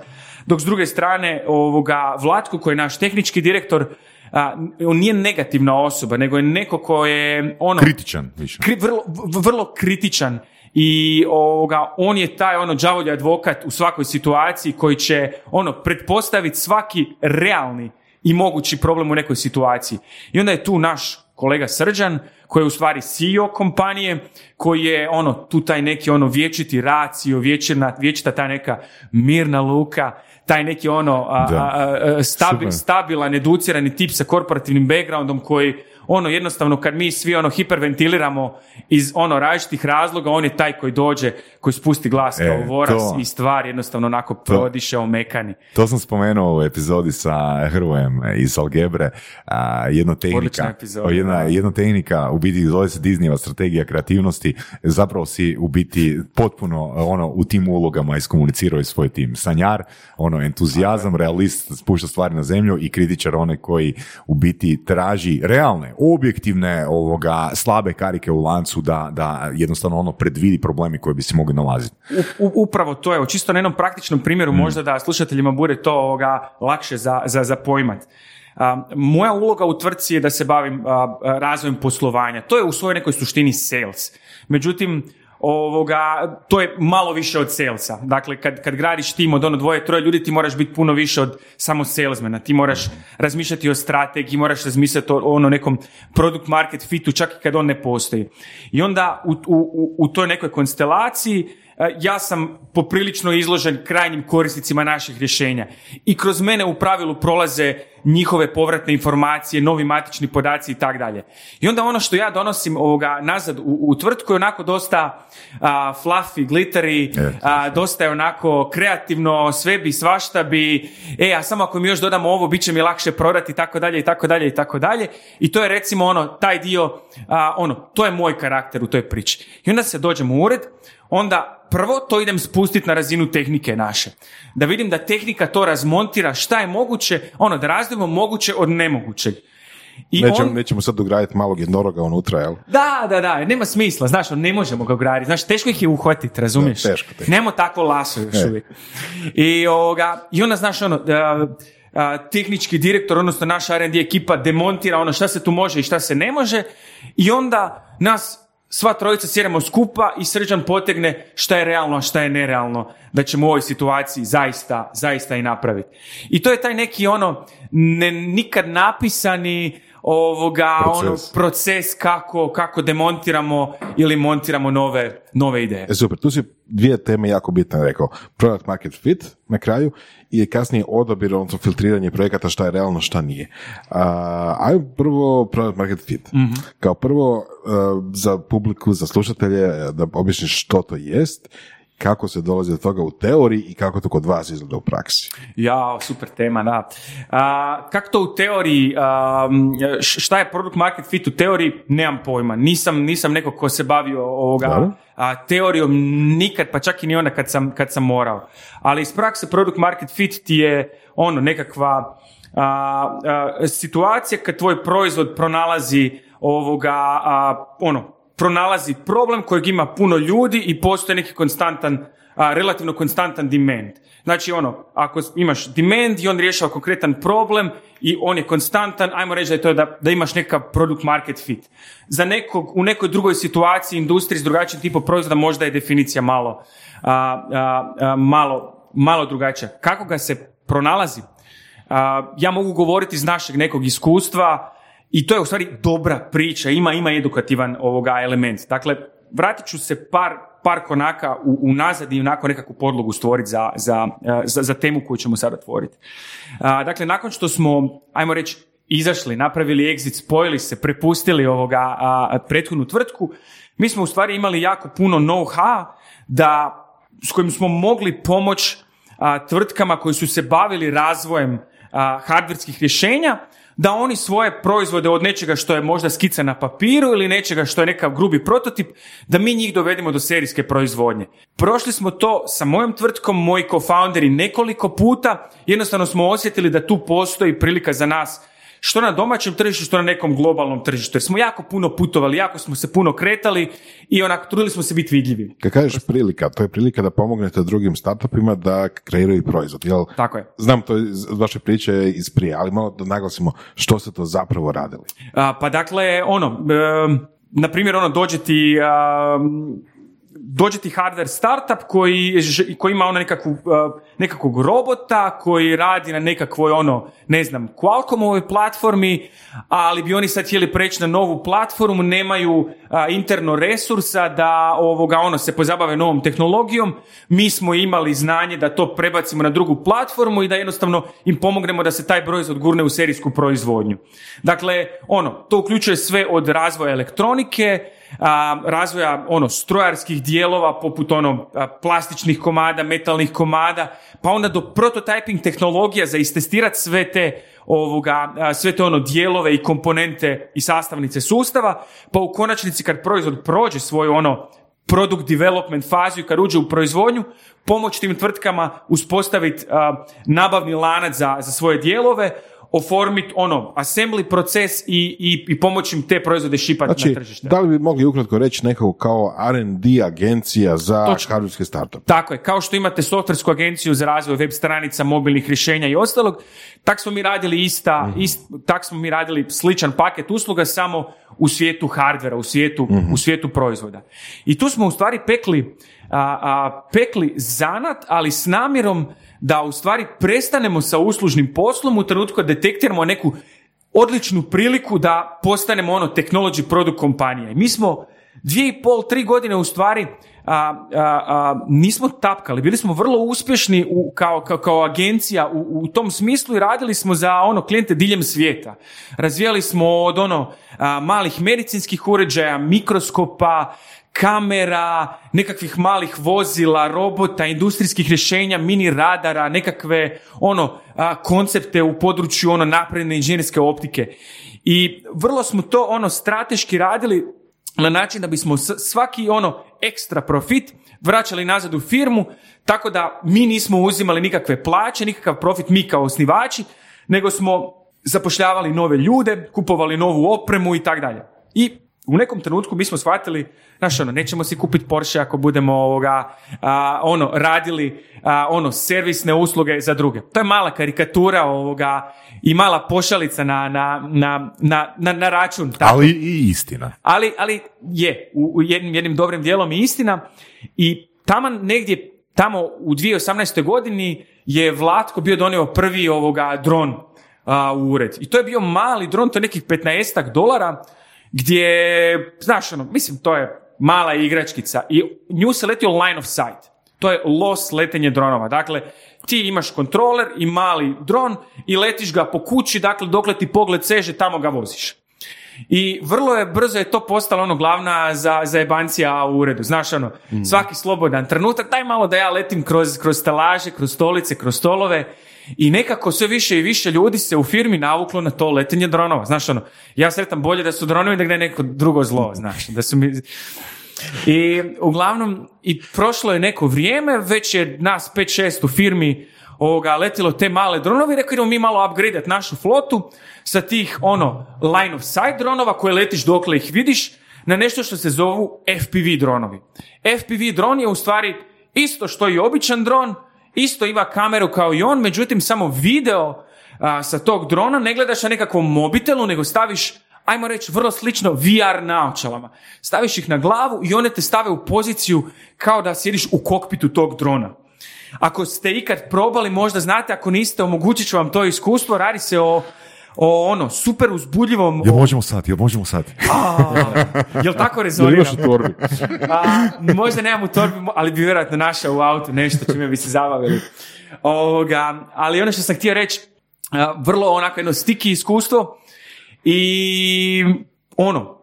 Dok s druge strane, ovoga, Vlatko koji je naš tehnički direktor, a, on nije negativna osoba, nego je neko ko je ono, Kritičan više. kri- vrlo, vrlo kritičan i ovoga, on je taj ono đavolji advokat u svakoj situaciji koji će ono pretpostaviti svaki realni i mogući problem u nekoj situaciji. I onda je tu naš kolega Srđan koji je u stvari CEO kompanije, koji je ono tu taj neki ono vječiti racio, vječina, vječita ta neka mirna luka, taj neki ono a, a, a, stabi- Super. stabilan, educirani tip sa korporativnim backgroundom koji ono jednostavno kad mi svi ono hiperventiliramo iz ono različitih razloga, on je taj koji dođe, koji spusti glas kao E, voras to. i stvar jednostavno onako prodiše omekani. To sam spomenuo u epizodi sa Hrvojem iz Algebre, a, jedna tehnika, epizoda, jedna, jedna tehnika, u biti zove se Disneyeva strategija kreativnosti, zapravo si u biti potpuno ono u tim ulogama iskomunicirao svoj tim. Sanjar, ono entuzijazam, realist spušta stvari na zemlju i kritičar onaj koji u biti traži realne, objektivne ovoga, slabe karike u lancu da, da jednostavno ono predvidi problemi koji bi se mogli nalaziti. U- u- upravo to je, čisto na jednom praktičnom primjeru možda da slušateljima bude to ovoga, lakše za, za, za pojmat. A, moja uloga u tvrtci je da se bavim a, razvojem poslovanja. To je u svojoj nekoj suštini sales. Međutim, ovoga, to je malo više od salesa. Dakle, kad, kad gradiš tim od ono dvoje, troje ljudi, ti moraš biti puno više od samo salesmana. Ti moraš razmišljati o strategiji, moraš razmišljati o ono nekom product market fitu, čak i kad on ne postoji. I onda u, u, u, toj nekoj konstelaciji ja sam poprilično izložen krajnjim korisnicima naših rješenja. I kroz mene u pravilu prolaze njihove povratne informacije, novi matični podaci i tako dalje. I onda ono što ja donosim ovoga nazad u, u tvrtku je onako dosta a, fluffy, glittery, E, a, dosta je onako kreativno, sve bi, svašta bi, e, a samo ako mi još dodamo ovo, bit će mi lakše prodati i tako dalje i tako dalje i tako dalje. I to je recimo ono, taj dio, a, ono, to je moj karakter u toj priči. I onda se dođem u ured, onda prvo to idem spustiti na razinu tehnike naše. Da vidim da tehnika to razmontira šta je moguće, ono, da razdvojimo moguće od nemogućeg. I Nećemo, on- nećemo sad ugraditi malog jednoroga unutra, jel? da, da, da, nema smisla, znaš, ono, ne možemo ga ugraditi, znaš, teško ih je uhvatiti, razumiješ? Da, teško, teško. Nemo takvo laso još E. uvijek. I, ovoga, I onda, znaš, ono, da, a, tehnički direktor, odnosno naša R&D ekipa demontira ono šta se tu može i šta se ne može i onda nas sva trojica sjedemo skupa i Srđan potegne šta je realno, a šta je nerealno da ćemo u ovoj situaciji zaista, zaista i napraviti. I to je taj neki ono ne, nikad napisani ovoga Proces. ono proces kako, kako demontiramo ili montiramo nove, nove ideje. E, super, tu si dvije teme jako bitne rekao. Product market fit na kraju i kasnije odabir, odnosno filtriranje projekata šta je realno, šta nije. A, ajmo prvo product market fit. Kao prvo, e, za publiku, za slušatelje, e, da objasniš što to jest, kako se dolazi do toga u teoriji i kako to kod vas izgleda u praksi. Ja, super tema, da. A, kako to u teoriji, a, šta je product market fit u teoriji, nemam pojma. Nisam, nisam neko ko se bavio ovoga. A, teorijom nikad, pa čak i ni onda kad sam, kad sam morao. Ali iz prakse product market fit ti je ono nekakva a, a, situacija kad tvoj proizvod pronalazi ovoga, ono, pronalazi problem kojeg ima puno ljudi i postoji neki konstantan, a, relativno konstantan demand. Znači ono, ako imaš demand i on rješava konkretan problem i on je konstantan, ajmo reći da je to da, da imaš nekakav product market fit. Za nekog, u nekoj drugoj situaciji, industriji s drugačijim tipom proizvoda možda je definicija malo, a, a, malo, malo drugačija. Kako ga se pronalazi? Ja mogu govoriti iz našeg nekog iskustva i to je u stvari dobra priča, ima, ima edukativan ovoga element. Dakle, vratit ću se par, par konaka u, unazad i onako nekakvu podlogu stvoriti za, za, e, za, za temu koju ćemo sad otvoriti. A, dakle, nakon što smo, ajmo reći, izašli, napravili exit, spojili se, prepustili ovoga a, prethodnu tvrtku, mi smo u stvari imali jako puno know-how da, s kojim smo mogli pomoć tvrtkama koji su se bavili razvojem a, hardverskih rješenja, da oni svoje proizvode od nečega što je možda skica na papiru ili nečega što je nekav grubi prototip, da mi njih dovedemo do serijske proizvodnje. Prošli smo to sa mojom tvrtkom, moji co-founderi nekoliko puta, jednostavno smo osjetili da tu postoji prilika za nas što na domaćem tržištu, što na nekom globalnom tržištu. Jer smo jako puno putovali, jako smo se puno kretali i onako trudili smo se biti vidljivi. Kad kažeš prilika, to je prilika da pomognete drugim startupima da kreiraju proizvod, jel? Tako je. Znam to iz vaše priče iz prije, ali malo da naglasimo što ste to zapravo radili. A, pa dakle, ono, em, na primjer, ono, dođe ti, dođe ti hardware startup koji, koji ima ono nekakvu, uh, nekakvog robota koji radi na nekakvoj ono, ne znam, Qualcommovoj platformi, ali bi oni sad htjeli preći na novu platformu, nemaju uh, interno resursa da ovoga ono se pozabave novom tehnologijom. Mi smo imali znanje da to prebacimo na drugu platformu i da jednostavno im pomognemo da se taj broj odgurne u serijsku proizvodnju. Dakle, ono, to uključuje sve od razvoja elektronike, a, razvoja ono strojarskih dijelova poput ono plastičnih komada, metalnih komada, pa onda do prototyping tehnologija za istestirati sve te ovoga, sve te ono dijelove i komponente i sastavnice sustava, pa u konačnici kad proizvod prođe svoju ono product development fazu i kad uđe u proizvodnju, pomoći tim tvrtkama uspostaviti nabavni lanac za, za svoje dijelove, oformiti ono, assembly proces i, i, i pomoći im te proizvode šipati znači, na tržište. Da li bi mogli ukratko reći nekako kao R&D agencija za hardwareske startup? Tako je, kao što imate softversku agenciju za razvoj web stranica, mobilnih rješenja i ostalog, tak smo mi radili ista, mm tak smo mi radili sličan paket usluga samo u svijetu hardvera, u svijetu, u svijetu proizvoda. I tu smo u stvari pekli, a, a, pekli zanat, ali s namjerom da u stvari prestanemo sa uslužnim poslom u trenutku kad detektiramo neku odličnu priliku da postanemo ono technology product kompanija. I mi smo dvije i pol, tri godine u stvari a, a, a, nismo tapkali, bili smo vrlo uspješni u, kao, kao, kao agencija u, u, tom smislu i radili smo za ono klijente diljem svijeta. Razvijali smo od ono malih medicinskih uređaja, mikroskopa, kamera, nekakvih malih vozila, robota, industrijskih rješenja, mini radara, nekakve ono koncepte u području ono napredne inženjerske optike. I vrlo smo to ono strateški radili na način da bismo svaki ono ekstra profit vraćali nazad u firmu, tako da mi nismo uzimali nikakve plaće, nikakav profit mi kao osnivači, nego smo zapošljavali nove ljude, kupovali novu opremu i tako dalje. I u nekom trenutku mi smo shvatili, znaš ono, nećemo si kupiti Porsche ako budemo ovoga, ono, radili ono, servisne usluge za druge. To je mala karikatura ovoga i mala pošalica na, na, na, na, na račun. Tako. Ali i istina. Ali, ali je, u, jednim, jednim dobrim dijelom i istina. I tamo negdje, tamo u 2018. godini je Vlatko bio donio prvi ovoga dron u ured. I to je bio mali dron, to je nekih 15 dolara, gdje, znaš, ono, mislim, to je mala igračkica i nju se letio line of sight. To je los letenje dronova. Dakle, ti imaš kontroler i mali dron i letiš ga po kući, dakle, dokle ti pogled seže, tamo ga voziš. I vrlo je brzo je to postalo ono glavna za, za jebancija u uredu. Znaš ono, mm. svaki slobodan trenutak, daj malo da ja letim kroz, kroz stelaže, kroz stolice, kroz stolove i nekako sve više i više ljudi se u firmi navuklo na to letenje dronova. Znaš ono, ja sretam bolje da su dronovi nego da je neko drugo zlo, znaš. Da su mi... I uglavnom, i prošlo je neko vrijeme, već je nas 5-6 u firmi ovoga, letilo te male dronovi, rekao idemo mi malo upgradeat našu flotu sa tih ono line of sight dronova koje letiš dokle ih vidiš na nešto što se zovu FPV dronovi. FPV dron je u stvari isto što i običan dron, isto ima kameru kao i on, međutim samo video sa tog drona ne gledaš na nekakvom mobitelu, nego staviš ajmo reći, vrlo slično VR naočalama. Staviš ih na glavu i one te stave u poziciju kao da sjediš u kokpitu tog drona. Ako ste ikad probali, možda znate, ako niste, omogućit ću vam to iskustvo, radi se o o ono, super uzbudljivom... Jel možemo sad, jel možemo sad? jel tako rezoniram? u torbi? A, možda nemam u torbi, ali bi vjerojatno našao u autu nešto čime bi se zabavili. Ovoga, ali ono što sam htio reći, vrlo onako jedno stiki iskustvo i ono,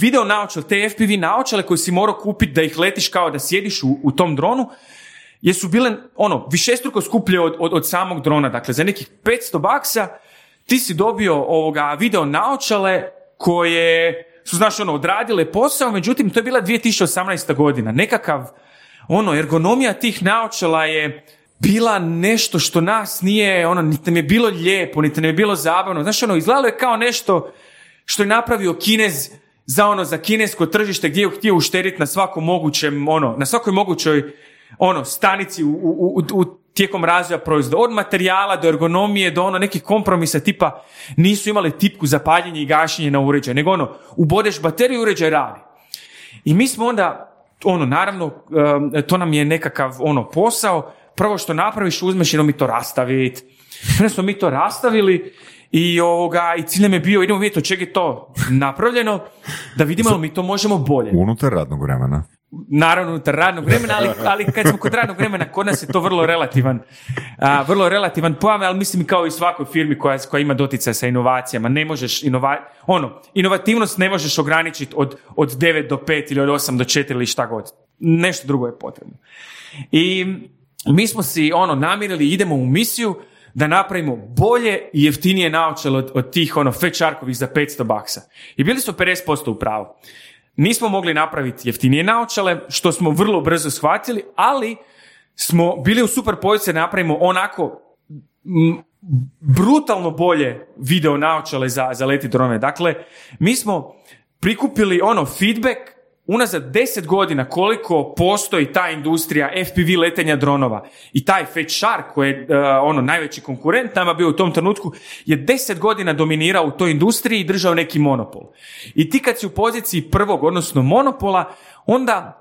video naočale, te FPV naočale koje si morao kupiti da ih letiš kao da sjediš u, u tom dronu, jesu bile ono, višestruko skuplje od, od, od samog drona. Dakle, za nekih 500 baksa ti si dobio ovoga video naočale koje su, znaš, ono, odradile posao, međutim, to je bila 2018. godina. Nekakav, ono, ergonomija tih naočala je bila nešto što nas nije, ono, niti nam je bilo lijepo, niti nam je bilo zabavno. Znaš, ono, izgledalo je kao nešto što je napravio Kinez za ono, za kinesko tržište gdje je htio ušteriti na svakom mogućem, ono, na svakoj mogućoj, ono, stanici u, u, u tijekom razvoja proizvoda. Od materijala do ergonomije do ono nekih kompromisa tipa nisu imali tipku za paljenje i gašenje na uređaj, nego ono, ubodeš bateriju uređaj radi. I mi smo onda ono, naravno, to nam je nekakav ono posao, prvo što napraviš, uzmeš jedno mi to rastaviti. Onda smo mi to rastavili i, ovoga, i cilj nam je bio, idemo vidjeti od čega je to napravljeno, da vidimo li mi to možemo bolje. Unutar radnog vremena. Naravno, unutar radnog vremena, ali, [laughs] ali kad smo kod radnog vremena, kod nas je to vrlo relativan, a, vrlo relativan pojam, ali mislim kao i svakoj firmi koja, koja ima doticaj sa inovacijama. Ne možeš, inova, ono, inovativnost ne možeš ograničiti od, od 9 do 5 ili od 8 do 4 ili šta god. Nešto drugo je potrebno. I mi smo si ono namirili, idemo u misiju da napravimo bolje i jeftinije naočale od, od tih ono fečarkovih za 500 baksa. I bili smo 50% u pravu. Nismo mogli napraviti jeftinije naočale, što smo vrlo brzo shvatili, ali smo bili u super poziciji da napravimo onako brutalno bolje video naočale za, za leti drone. Dakle, mi smo prikupili ono feedback unazad deset godina koliko postoji ta industrija FPV letenja dronova i taj Fat Shark koji je uh, ono najveći konkurent nama bio u tom trenutku je deset godina dominirao u toj industriji i držao neki monopol. I ti kad si u poziciji prvog, odnosno monopola, onda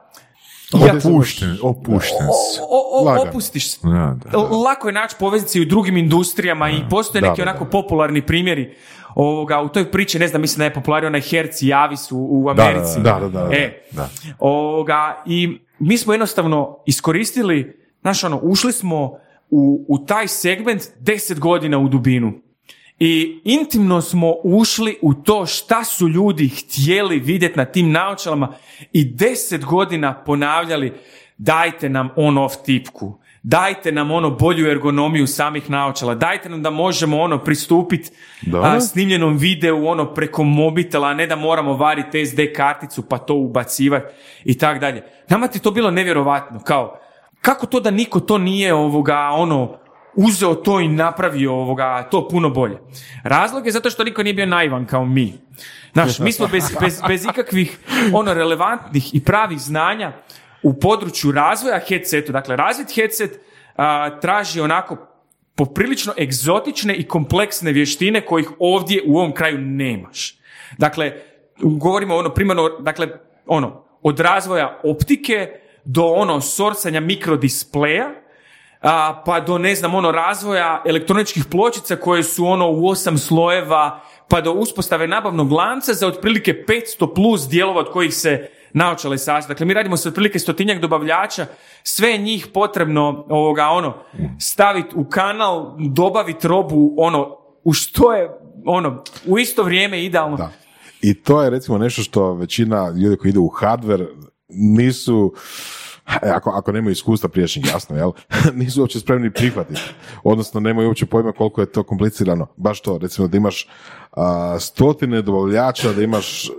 Opušten, opušten si. o, o, Lagano. opustiš se. Da, da, da. Lako je naći poveznice i u drugim industrijama i postoje Da, neki da, onako popularni primjeri ovoga, u toj priči, ne znam, mislim da je popularni onaj Herc i Avis u, u Americi. Da, da, da, da. E, Da. Ovoga, I mi smo jednostavno iskoristili, znaš ono, ušli smo u, u taj segment deset godina u dubinu. I intimno smo ušli u to šta su ljudi htjeli vidjeti na tim naočalama i deset godina ponavljali dajte nam on-off tipku, dajte nam ono bolju ergonomiju samih naočala, dajte nam da možemo ono pristupiti snimljenom videu ono preko mobitela, a ne da moramo variti SD karticu pa to ubacivati i tak dalje. Nama ti to bilo nevjerovatno, kao kako to da niko to nije ovoga ono uzeo to i napravio ovoga to puno bolje. Razlog je zato što niko nije bio naivan kao mi. Znaš, mi smo bez, bez, bez ikakvih ono relevantnih i pravih znanja u području razvoja headsetu. Dakle, razvit headset a, traži onako poprilično egzotične i kompleksne vještine kojih ovdje u ovom kraju nemaš. Dakle, govorimo ono primarno, dakle, ono, od razvoja optike do ono sorsanja mikrodispleja, a, pa do ne znam ono razvoja elektroničkih pločica koje su ono u osam slojeva pa do uspostave nabavnog lanca za otprilike 500 plus dijelova od kojih se naočale sastoje. Dakle, mi radimo sa otprilike stotinjak dobavljača, sve njih potrebno ovoga, ono, staviti u kanal, dobaviti robu, ono, u što je, ono, u isto vrijeme idealno. Da. I to je recimo nešto što većina ljudi koji ide u hardware nisu e, ako, ako nemaju iskustva jasno, jel? [laughs] nisu uopće spremni prihvatiti. Odnosno, nemaju uopće pojma koliko je to komplicirano. Baš to, recimo da imaš a, stotine dobavljača, da imaš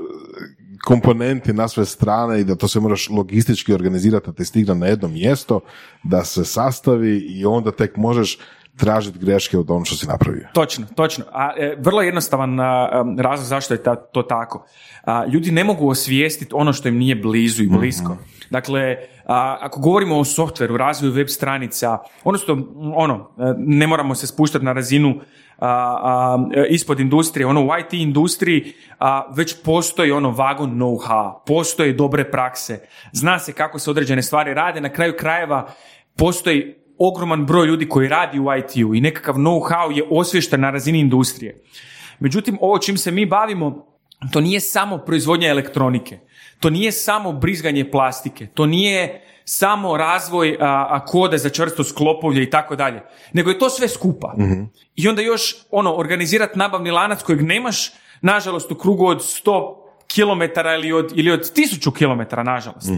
komponenti na sve strane i da to se moraš logistički organizirati da ti stigne na jedno mjesto, da se sastavi i onda tek možeš tražiti greške od ono što si napravio. Točno, točno. A, e, vrlo jednostavan a, razlog zašto je ta, to tako. A, ljudi ne mogu osvijestiti ono što im nije blizu i blisko. Dakle, a, ako govorimo o softveru, razvoju web stranica, odnosno, ono, e, ne moramo se spuštati na razinu a, a, e, ispod industrije, ono u IT industriji a, već postoji ono vagon know-how, postoje dobre prakse, zna se kako se određene stvari rade, na kraju krajeva postoji ogroman broj ljudi koji radi u IT-u i nekakav know-how je osvješten na razini industrije. Međutim, ovo čim se mi bavimo, to nije samo proizvodnja elektronike, to nije samo brizganje plastike, to nije samo razvoj a, a, kode za čvrsto sklopovlje i tako dalje, nego je to sve skupa. I onda još ono organizirati nabavni lanac kojeg nemaš, nažalost, u krugu od 100 kilometara ili od, ili od tisuću kilometara, nažalost.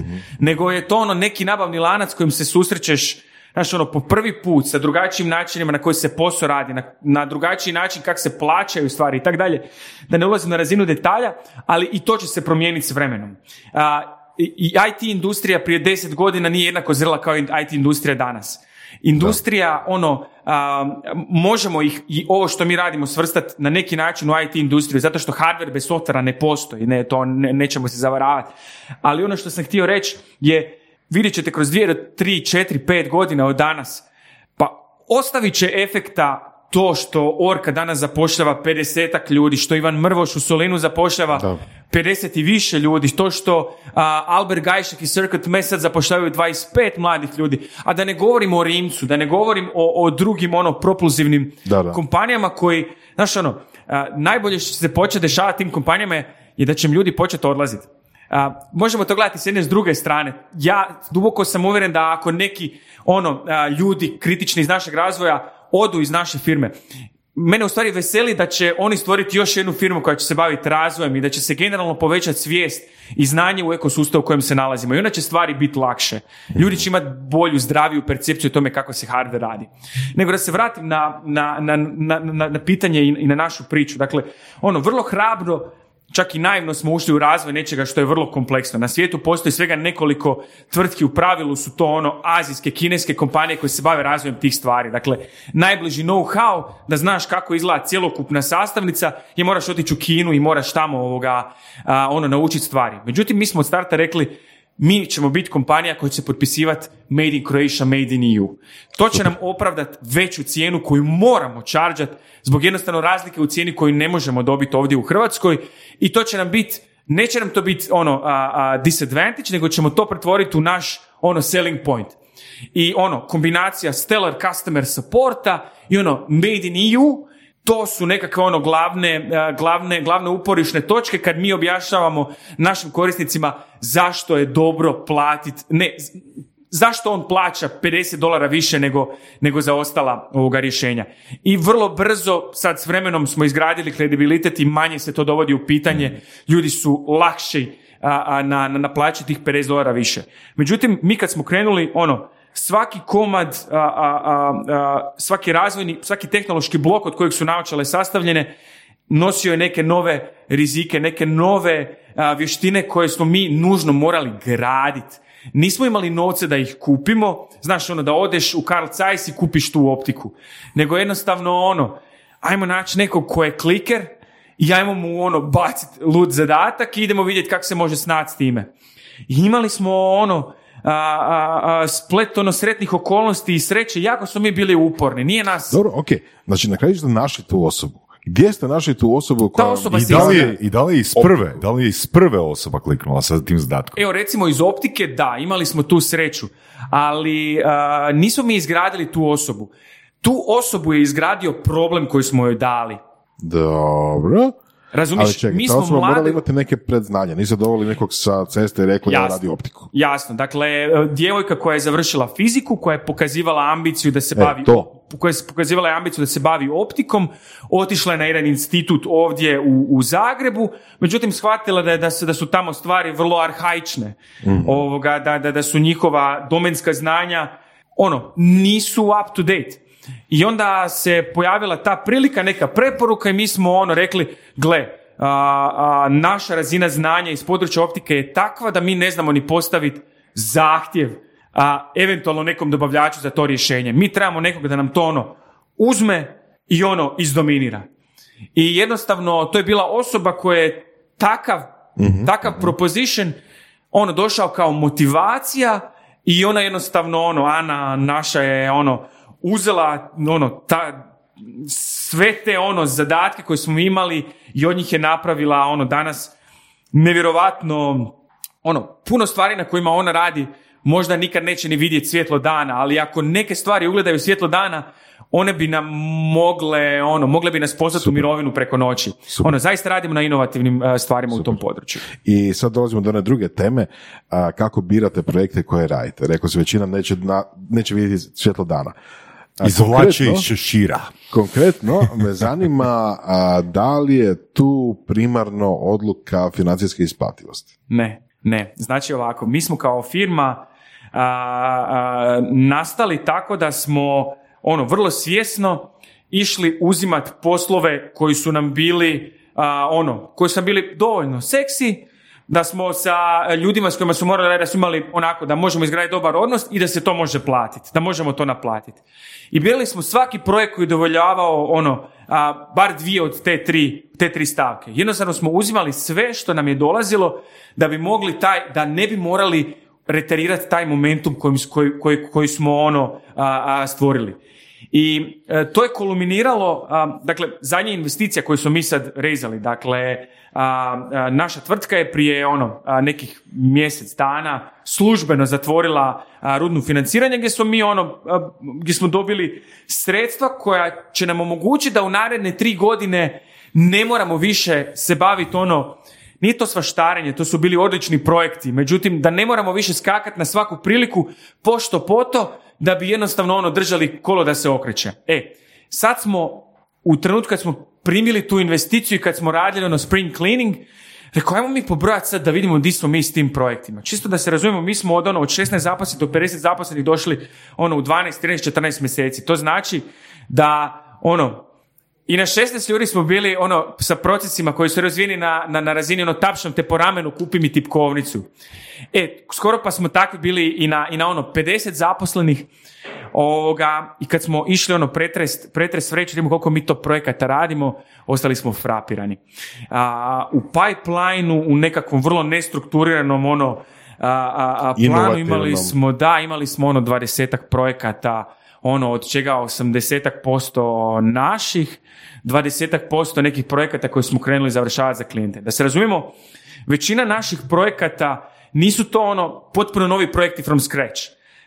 Nego je to ono neki nabavni lanac kojim se susrećeš Znaš, ono, po prvi put, sa drugačijim načinima na koji se posao radi, na, na drugačiji način kako se plaćaju stvari i tako dalje, da ne ulazim na razinu detalja, ali i to će se promijeniti s vremenom. A, i, I IT industrija prije deset godina nije jednako zrela kao IT industrija danas. Industrija, ono, a, možemo ih, i ovo što mi radimo svrstati na neki način u IT industriju, zato što hardware bez softvera ne postoji, ne, to ne, nećemo se zavaravati. Ali ono što sam htio reći je, vidjet ćete kroz dvije do tri, četiri, pet godina od danas, pa ostavit će efekta to što Orka danas zapošljava 50 ljudi, što Ivan Mrvoš u Solinu zapošljava Da. 50 i više ljudi, to što a, Albert Gajšek i Circuit Mesad zapošljavaju 25 mladih ljudi, a da ne govorim o Rimcu, da ne govorim o, o drugim ono propulzivnim Da, da. kompanijama koji, znaš ono, a, najbolje što se početi dešavati tim kompanijama je da će ljudi početi odlaziti. A, možemo to gledati s jedne s druge strane. Ja duboko sam uvjeren da ako neki ono a, ljudi kritični iz našeg razvoja odu iz naše firme, mene u stvari veseli da će oni stvoriti još jednu firmu koja će se baviti razvojem i da će se generalno povećati svijest i znanje u ekosustavu u kojem se nalazimo. I onda će stvari biti lakše. Ljudi će imati bolju, zdraviju percepciju o tome kako se hardware radi. Nego da se vratim na, na, na, na, pitanje i na našu priču. Dakle, ono, vrlo hrabro čak i naivno smo ušli u razvoj nečega što je vrlo kompleksno. Na svijetu postoji svega nekoliko tvrtki, u pravilu su to ono azijske, kineske kompanije koje se bave razvojem tih stvari. Dakle, najbliži know-how da znaš kako izgleda cjelokupna sastavnica je moraš otići u Kinu i moraš tamo ovoga, a, ono, naučiti stvari. Međutim, mi smo od starta rekli mi ćemo biti kompanija koja će potpisivati Made in Croatia, Made in EU. To će nam opravdati veću cijenu koju moramo čarđat zbog jednostavno razlike u cijeni koju ne možemo dobiti ovdje u Hrvatskoj i to će nam biti neće nam to biti ono a, a, disadvantage, nego ćemo to pretvoriti u naš ono selling point. I ono, kombinacija stellar customer supporta i ono made in EU, to su nekakve ono glavne, glavne, glavne uporišne točke kad mi objašnjavamo našim korisnicima zašto je dobro platiti, ne, zašto on plaća 50 dolara više nego, nego za ostala ovoga rješenja. I vrlo brzo, sad s vremenom smo izgradili kredibilitet i manje se to dovodi u pitanje, ljudi su lakši a, a, na, na, na plaći tih 50 dolara više. Međutim, mi kad smo krenuli, ono, svaki komad, a, a, a, svaki razvojni, svaki tehnološki blok od kojeg su naočale sastavljene, nosio je neke nove rizike, neke nove vještine koje smo mi nužno morali graditi. Nismo imali novce da ih kupimo, znaš ono da odeš u Carl Zeiss i kupiš tu optiku, nego jednostavno ono, ajmo naći nekog ko je kliker i ajmo mu ono baciti lud zadatak i idemo vidjeti kako se može snati s time. I imali smo ono, a, a, a, splet ono sretnih okolnosti i sreće, jako smo mi bili uporni, nije nas... Dobro, ok. Znači, na kraju ste našli tu osobu. Gdje ste našli tu osobu koja... osoba I da li, je, I da li je iz prve, da li je iz prve osoba kliknula sa tim zadatkom? Evo recimo iz optike, da, imali smo tu sreću, ali a, nismo mi izgradili tu osobu. Tu osobu je izgradio problem koji smo joj dali. Dobro. Razumiješ, Ali čekaj, mi smo morala mlade... imati neke predznanja. Niste doveli nekog sa ceste i rekli da radi optiku. Jasno, dakle, e, djevojka koja je završila fiziku, koja je pokazivala ambiciju da se E, bavi to. koja je pokazivala ambiciju da se bavi optikom, otišla je na jedan institut ovdje u, u Zagrebu, međutim shvatila da, je, da, se, da su tamo stvari vrlo arhaične, ovoga, da, da, da su njihova domenska znanja ono, nisu up to date. I onda se pojavila ta prilika, neka preporuka i mi smo ono rekli, gle, a, a, naša razina znanja iz područja optike je takva da mi ne znamo ni postaviti zahtjev a, eventualno nekom dobavljaču za to rješenje. Mi trebamo nekoga da nam to ono uzme i ono izdominira. I jednostavno to je bila osoba koja je takav, takav proposition ono došao kao motivacija i ona jednostavno ono Ana naša je ono uzela ono ta sve te ono zadatke koje smo imali i od njih je napravila ono danas nevjerovatno ono puno stvari na kojima ona radi možda nikad neće ni vidjeti svjetlo dana, ali ako neke stvari ugledaju svjetlo dana, one bi nam mogle, ono, mogle bi nas poslati u mirovinu preko noći. Ono, zaista radimo na inovativnim eh, stvarima u tom području. I sad dolazimo do one druge teme, a, kako birate projekte koje radite. Rekao se, većina neće, na, neće vidjeti svjetlo dana. A Izvlači konkretno- iz šešira. Konkretno me zanima a, da li je tu primarno odluka financijske isplativosti. Ne, ne. Znači ovako, mi smo kao firma a, a, nastali tako da smo ono vrlo svjesno išli uzimat poslove koji su nam bili a, ono, koji su nam bili dovoljno seksi, da smo sa ljudima s kojima su morali da su imali onako da možemo izgraditi dobar odnos i da se to može platiti, da možemo to naplatiti. I birali smo svaki projekt koji dovoljavao ono, a, bar dvije od te tri, te tri stavke. Jednostavno smo uzimali sve što nam je dolazilo da bi mogli taj, da ne bi morali reterirati taj momentum koji, koji, koji, koji smo ono a, a, stvorili. I e, to je kulminiralo, a, dakle, zadnja investicija koju smo mi sad rezali, dakle, a, a, naša tvrtka je prije ono nekih mjesec dana službeno zatvorila rudnu financiranje gdje smo mi ono, gdje smo dobili sredstva koja će nam omogućiti da u naredne tri godine ne moramo više se baviti ono nije to svaštarenje, to su bili odlični projekti, međutim da ne moramo više skakati na svaku priliku pošto poto da bi jednostavno ono držali kolo da se okreće. E, sad smo u trenutku kad smo primili tu investiciju i kad smo radili ono spring cleaning, rekao, ajmo mi pobrojati sad da vidimo di smo mi s tim projektima. Čisto da se razumijemo, mi smo od ono od 16 zaposlenih do 50 zaposlenih došli ono u 12, 13, 14 mjeseci. To znači da ono, i na 16 ljudi smo bili ono sa procesima koji su razvijeni na, na, na razini ono tapšam te po ramenu, kupi mi tipkovnicu. E, skoro pa smo takvi bili i na, i na ono 50 zaposlenih ovoga, i kad smo išli ono pretres, pretres vreći, vidimo koliko mi to projekata radimo, ostali smo frapirani. A, u pipelineu, u nekakvom vrlo nestrukturiranom ono, a, a, a planu imali smo, da, imali smo ono dvadesetak projekata, ono od čega 80% naših, 20% nekih projekata koje smo krenuli završavati za klijente. Da se razumijemo, većina naših projekata nisu to ono potpuno novi projekti from scratch.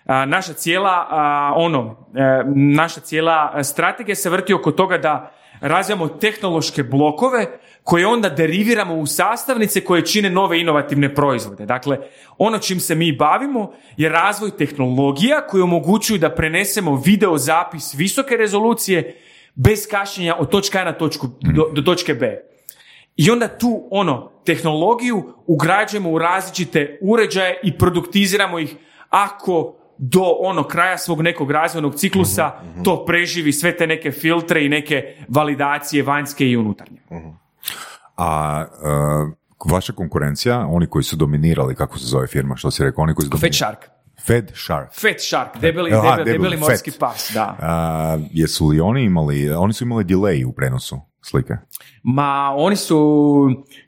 Naša cijela ono, e, naša cijela strategija se vrti oko toga da razvijamo tehnološke blokove koje onda deriviramo u sastavnice koje čine nove inovativne proizvode. Dakle, ono čim se mi bavimo je razvoj tehnologija koje omogućuju da prenesemo video zapis visoke rezolucije bez kašnjenja od točke A na točku, do, do točke B. I onda tu ono tehnologiju ugrađujemo u različite uređaje i produktiziramo ih ako do ono kraja svog nekog razvojnog ciklusa to preživi sve te neke filtre i neke validacije vanjske i unutarnje. A e, vaša konkurencija, oni koji su dominirali, kako se zove firma, što si rekao, oni koji su dominirali? Shark. Fed Shark. Fat Shark, debeli, Aha, debeli, debeli, debeli morski pas, da. A, jesu li oni imali, oni su imali delay u prenosu slike? Ma, oni su,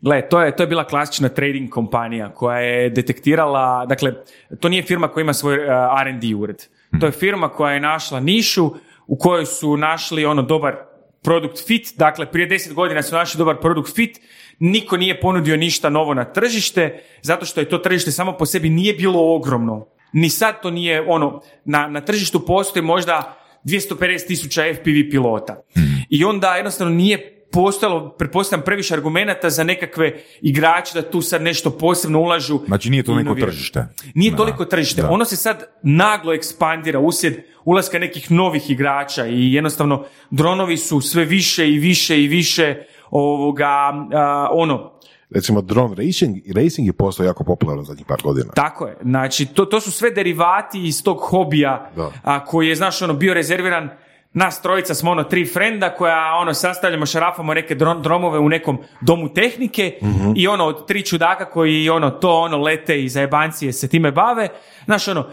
gle, to je, to je bila klasična trading kompanija koja je detektirala, dakle, to nije firma koja ima svoj uh, R&D ured. To je firma koja je našla nišu u kojoj su našli ono dobar produkt fit, dakle prije 10 godina su našli dobar produkt fit, niko nije ponudio ništa novo na tržište, zato što je to tržište samo po sebi nije bilo ogromno. Ni sad to nije, ono, na, na tržištu postoji možda 250 tisuća FPV pilota. I onda jednostavno nije postojalo, pretpostavljam, previše argumenata za nekakve igrače da tu sad nešto posebno ulažu. Znači nije to neko tržište. Nije Da, toliko tržište. da. Ono se sad naglo ekspandira uslijed ulaska nekih novih igrača i jednostavno dronovi su sve više i više i više ovoga, a, ono, Recimo drone racing, racing je postao jako popularan zadnjih par godina. tako je. Znači, to, to su sve derivati iz tog hobija Da. a, koji je, znaš, ono, bio rezerviran nas trojica smo ono tri frenda koja ono sastavljamo, šarafamo neke dron, dromove u nekom domu tehnike i ono od tri čudaka koji ono to ono lete i zajebancije se time bave. Znaš ono,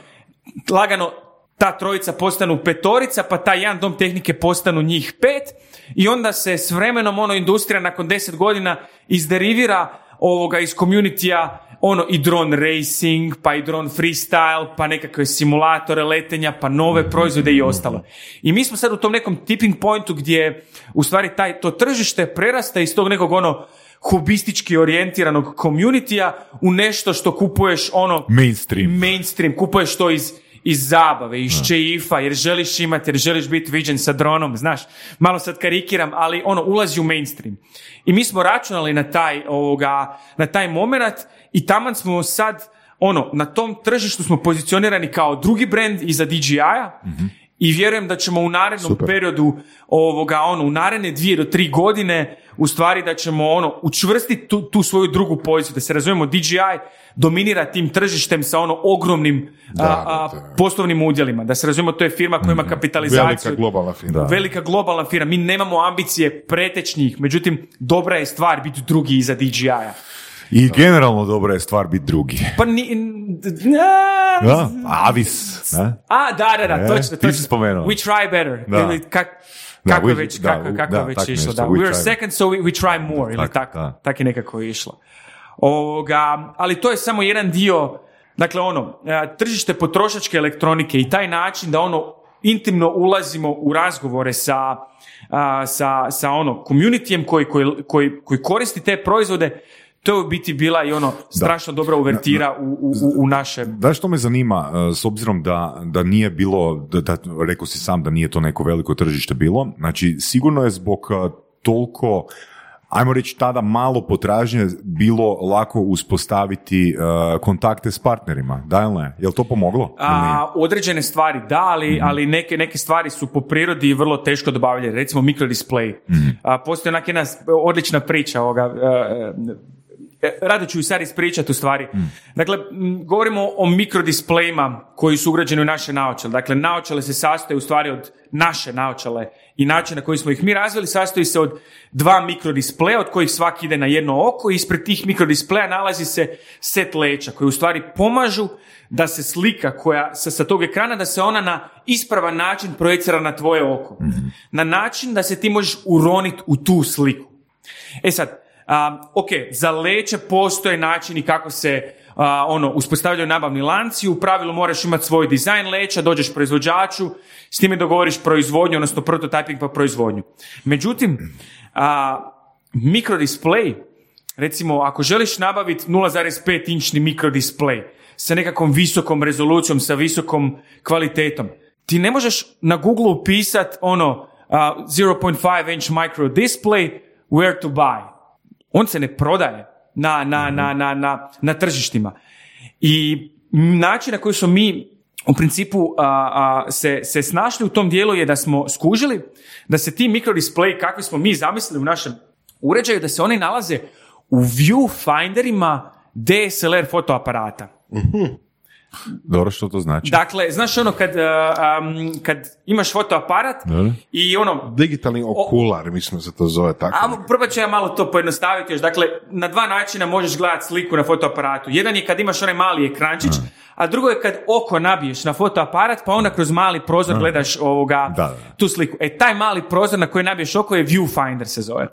lagano ta trojica postanu petorica, pa taj jedan dom tehnike postanu njih pet i onda se s vremenom ono industrija nakon deset godina izderivira ovoga iz communitya ono i drone racing, pa i drone freestyle, pa nekakve simulatore letenja, pa nove proizvode i ostalo. I mi smo sad u tom nekom tipping pointu gdje u stvari taj, to tržište prerasta iz tog nekog ono hobistički orijentiranog communitya u nešto što kupuješ ono Mainstream. mainstream, kupuješ to iz, iz zabave, iz čeifa, jer želiš imati, jer želiš biti viđen sa dronom, znaš, malo sad karikiram, ali ono, ulazi u mainstream. I mi smo računali na taj, ovoga, na taj moment i taman smo sad, ono, na tom tržištu smo pozicionirani kao drugi brand iza DJI-a i vjerujem da ćemo u narednom Super. periodu ovoga, ono, u naredne dvije do tri godine u stvari da ćemo ono, učvrstiti tu, tu svoju drugu poziciju, da se razumijemo, DJI dominira tim tržištem sa ono ogromnim a, a, da. poslovnim udjelima. Da se razumijemo, to je firma koja ima kapitalizaciju. Velika globalna firma. Velika globalna firma. Mi nemamo ambicije pretečnih, međutim, dobra je stvar biti drugi iza DJI-a. I generalno dobra je stvar biti drugi. Pa ni... na- Da? Avis. Da? A, da, da, da, E, točno, ti si točno. spomenuo. We try better. Da. Ili kak, Da, kako je we- već, da, kako, kako da, je već tak išlo, nešto, da. we are second, so we, we try more, ili Tak, tako, da. tak je nekako išlo. Ovoga, ali to je samo jedan dio, dakle ono, e, tržište potrošačke elektronike i taj način da ono intimno ulazimo u razgovore sa, a, sa, sa ono, communityjem koji, koji, koji, koji koristi te proizvode, to je u biti bila i ono strašno dobra uvertira u, u, u- u naše... Da što me zanima, e, s obzirom da, da nije bilo, da, da, rekao si sam da nije to neko veliko tržište bilo, znači sigurno je zbog e, toliko ajmo reći tada malo potražnje bilo lako uspostaviti e, kontakte s partnerima, da ili ne? Jel to pomoglo? A, određene stvari da, ali, ali neke, neke stvari su po prirodi vrlo teško dobavljene. Recimo mikrodisplay. A, postoji onak jedna odlična priča ovoga, e, rado ću ju sad ispričati u stvari. Dakle, m, govorimo o mikrodisplejima koji su ugrađeni u naše naočale. Dakle, naočale se sastoje u stvari od naše naočale i način na koji smo ih mi razvili sastoji se od dva mikrodispleja od kojih svaki ide na jedno oko i ispred tih mikrodispleja nalazi se set leća koji u stvari pomažu da se slika koja sa, sa tog ekrana da se ona na ispravan način projecira na tvoje oko. Na način da se ti možeš uroniti u tu sliku. E sad, a, ok, za leće postoje načini kako se a, ono, uspostavljaju nabavni lanci, u pravilu moraš imati svoj dizajn leća, dođeš proizvođaču, s time dogovoriš proizvodnju, odnosno prototyping pa proizvodnju. Međutim, a, mikrodisplay, recimo ako želiš nabaviti 0,5 inčni mikrodisplay sa nekakvom visokom rezolucijom, sa visokom kvalitetom, ti ne možeš na Google upisat ono a, 0.5 inch micro display where to buy. On se ne prodaje na, na, na, na, na, na tržištima. I način na koji smo mi u principu a, a, se, se snašli u tom dijelu je da smo skužili da se ti mikrodisplay kakvi smo mi zamislili u našem uređaju, da se oni nalaze u viewfinderima DSLR fotoaparata. Dobro, što to znači? Dakle, znaš ono kad, a, am, kad imaš fotoaparat i ono, Digitalni okular, mislim da se to zove tako. a probat ću ja malo to pojednostaviti još. Dakle, na dva načina možeš gledati sliku na fotoaparatu. Jedan je kad imaš onaj mali ekrančić, a drugo je kad oko nabiješ na fotoaparat, pa onda kroz mali prozor gledaš ovoga, Da, da. tu sliku. E, taj mali prozor na koji nabiješ oko je viewfinder se zove.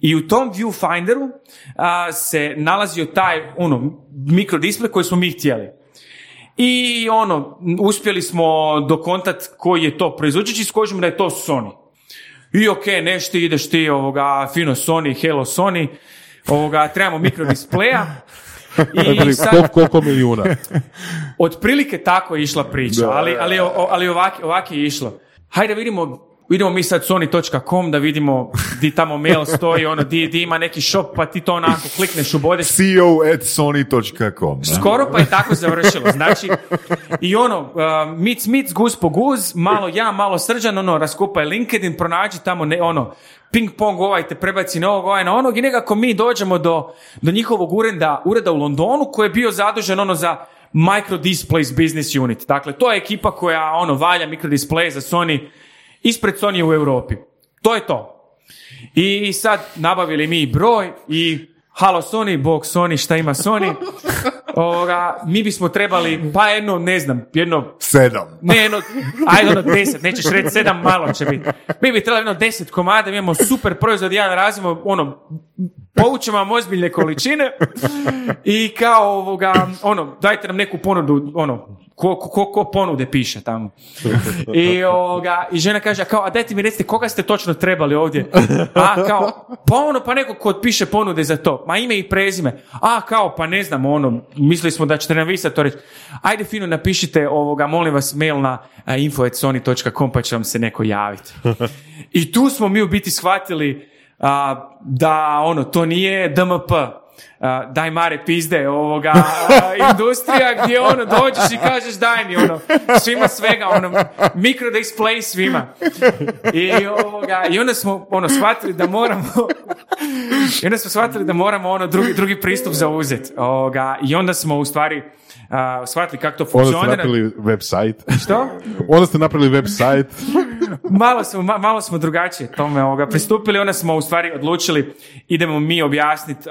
I u tom viewfinderu a, se nalazio taj ono, mikrodisplej koji smo mi htjeli. I ono, uspjeli smo dokontat koji je to proizvođač i skožimo da je to Sony. I ok, neš ti, ideš ti, ovoga, fino Sony, hello Sony, ovoga, trebamo mikrodisplaja. [laughs] I sad, Koliko, koliko milijuna? otprilike tako je išla priča, ali, ali, ali ovak, ovak je išlo. Hajde vidimo, idemo mi sad sony.com da vidimo di tamo mail stoji, ono, di, di ima neki shop, pa ti to onako klikneš, ubodeš CEO at sony.com. Skoro pa je tako završilo. Znači, i ono, uh, mic, mic, guz po guz, malo ja, malo srđan, ono, raskupaj LinkedIn, pronađi tamo, ne, ono, ping pong, ovaj te prebaci na ovog, ovaj na onog i nekako mi dođemo do, do njihovog ureda, ureda u Londonu koji je bio zadužen, ono, za Micro Displays Business Unit. Dakle, to je ekipa koja, ono, valja mikrodisplay za Sony ispred Sony u Europi. To je to. I sad nabavili mi broj i halo Sony, bog Sony, šta ima Sony? [laughs] Ovoga, mi bismo trebali, pa jedno, ne znam, jedno, Sedam. ne jedno, ajde ono deset, nećeš reći sedam, malo će biti. Mi bi trebali jedno deset komada, mi imamo super proizvod, jedan razimo, ono, povučemo vam ozbiljne količine i kao ovoga, ono, dajte nam neku ponudu, ono, ko, ko, ko ponude piše tamo. [laughs] I, ovoga, I žena kaže, a kao, a dajte mi recite koga ste točno trebali ovdje? A kao, pa ono, pa neko ko piše ponude za to. Ma ime i prezime. A kao, pa ne znam, ono, mislili smo da ćete nam vi sad to reći. Ajde fino napišite ovoga, molim vas, mail na a, info.sony.com pa će vam se neko javiti. [laughs] I tu smo mi u biti shvatili a, da ono, to nije DMP. A, daj mare pizde ovoga a, industrija gdje ono dođeš i kažeš daj mi ono svima svega ono mikro display svima. I ovoga i onda smo ono shvatili da moramo i onda smo shvatili da moramo ono drugi, drugi pristup zauzeti ovoga i onda smo u stvari a, shvatili kako to Onda ste funkcionira napravili website. što? Onda ste napravili website. [laughs] malo smo, ma- malo smo drugačije tome ovoga, pristupili, onda smo u stvari odlučili idemo mi objasniti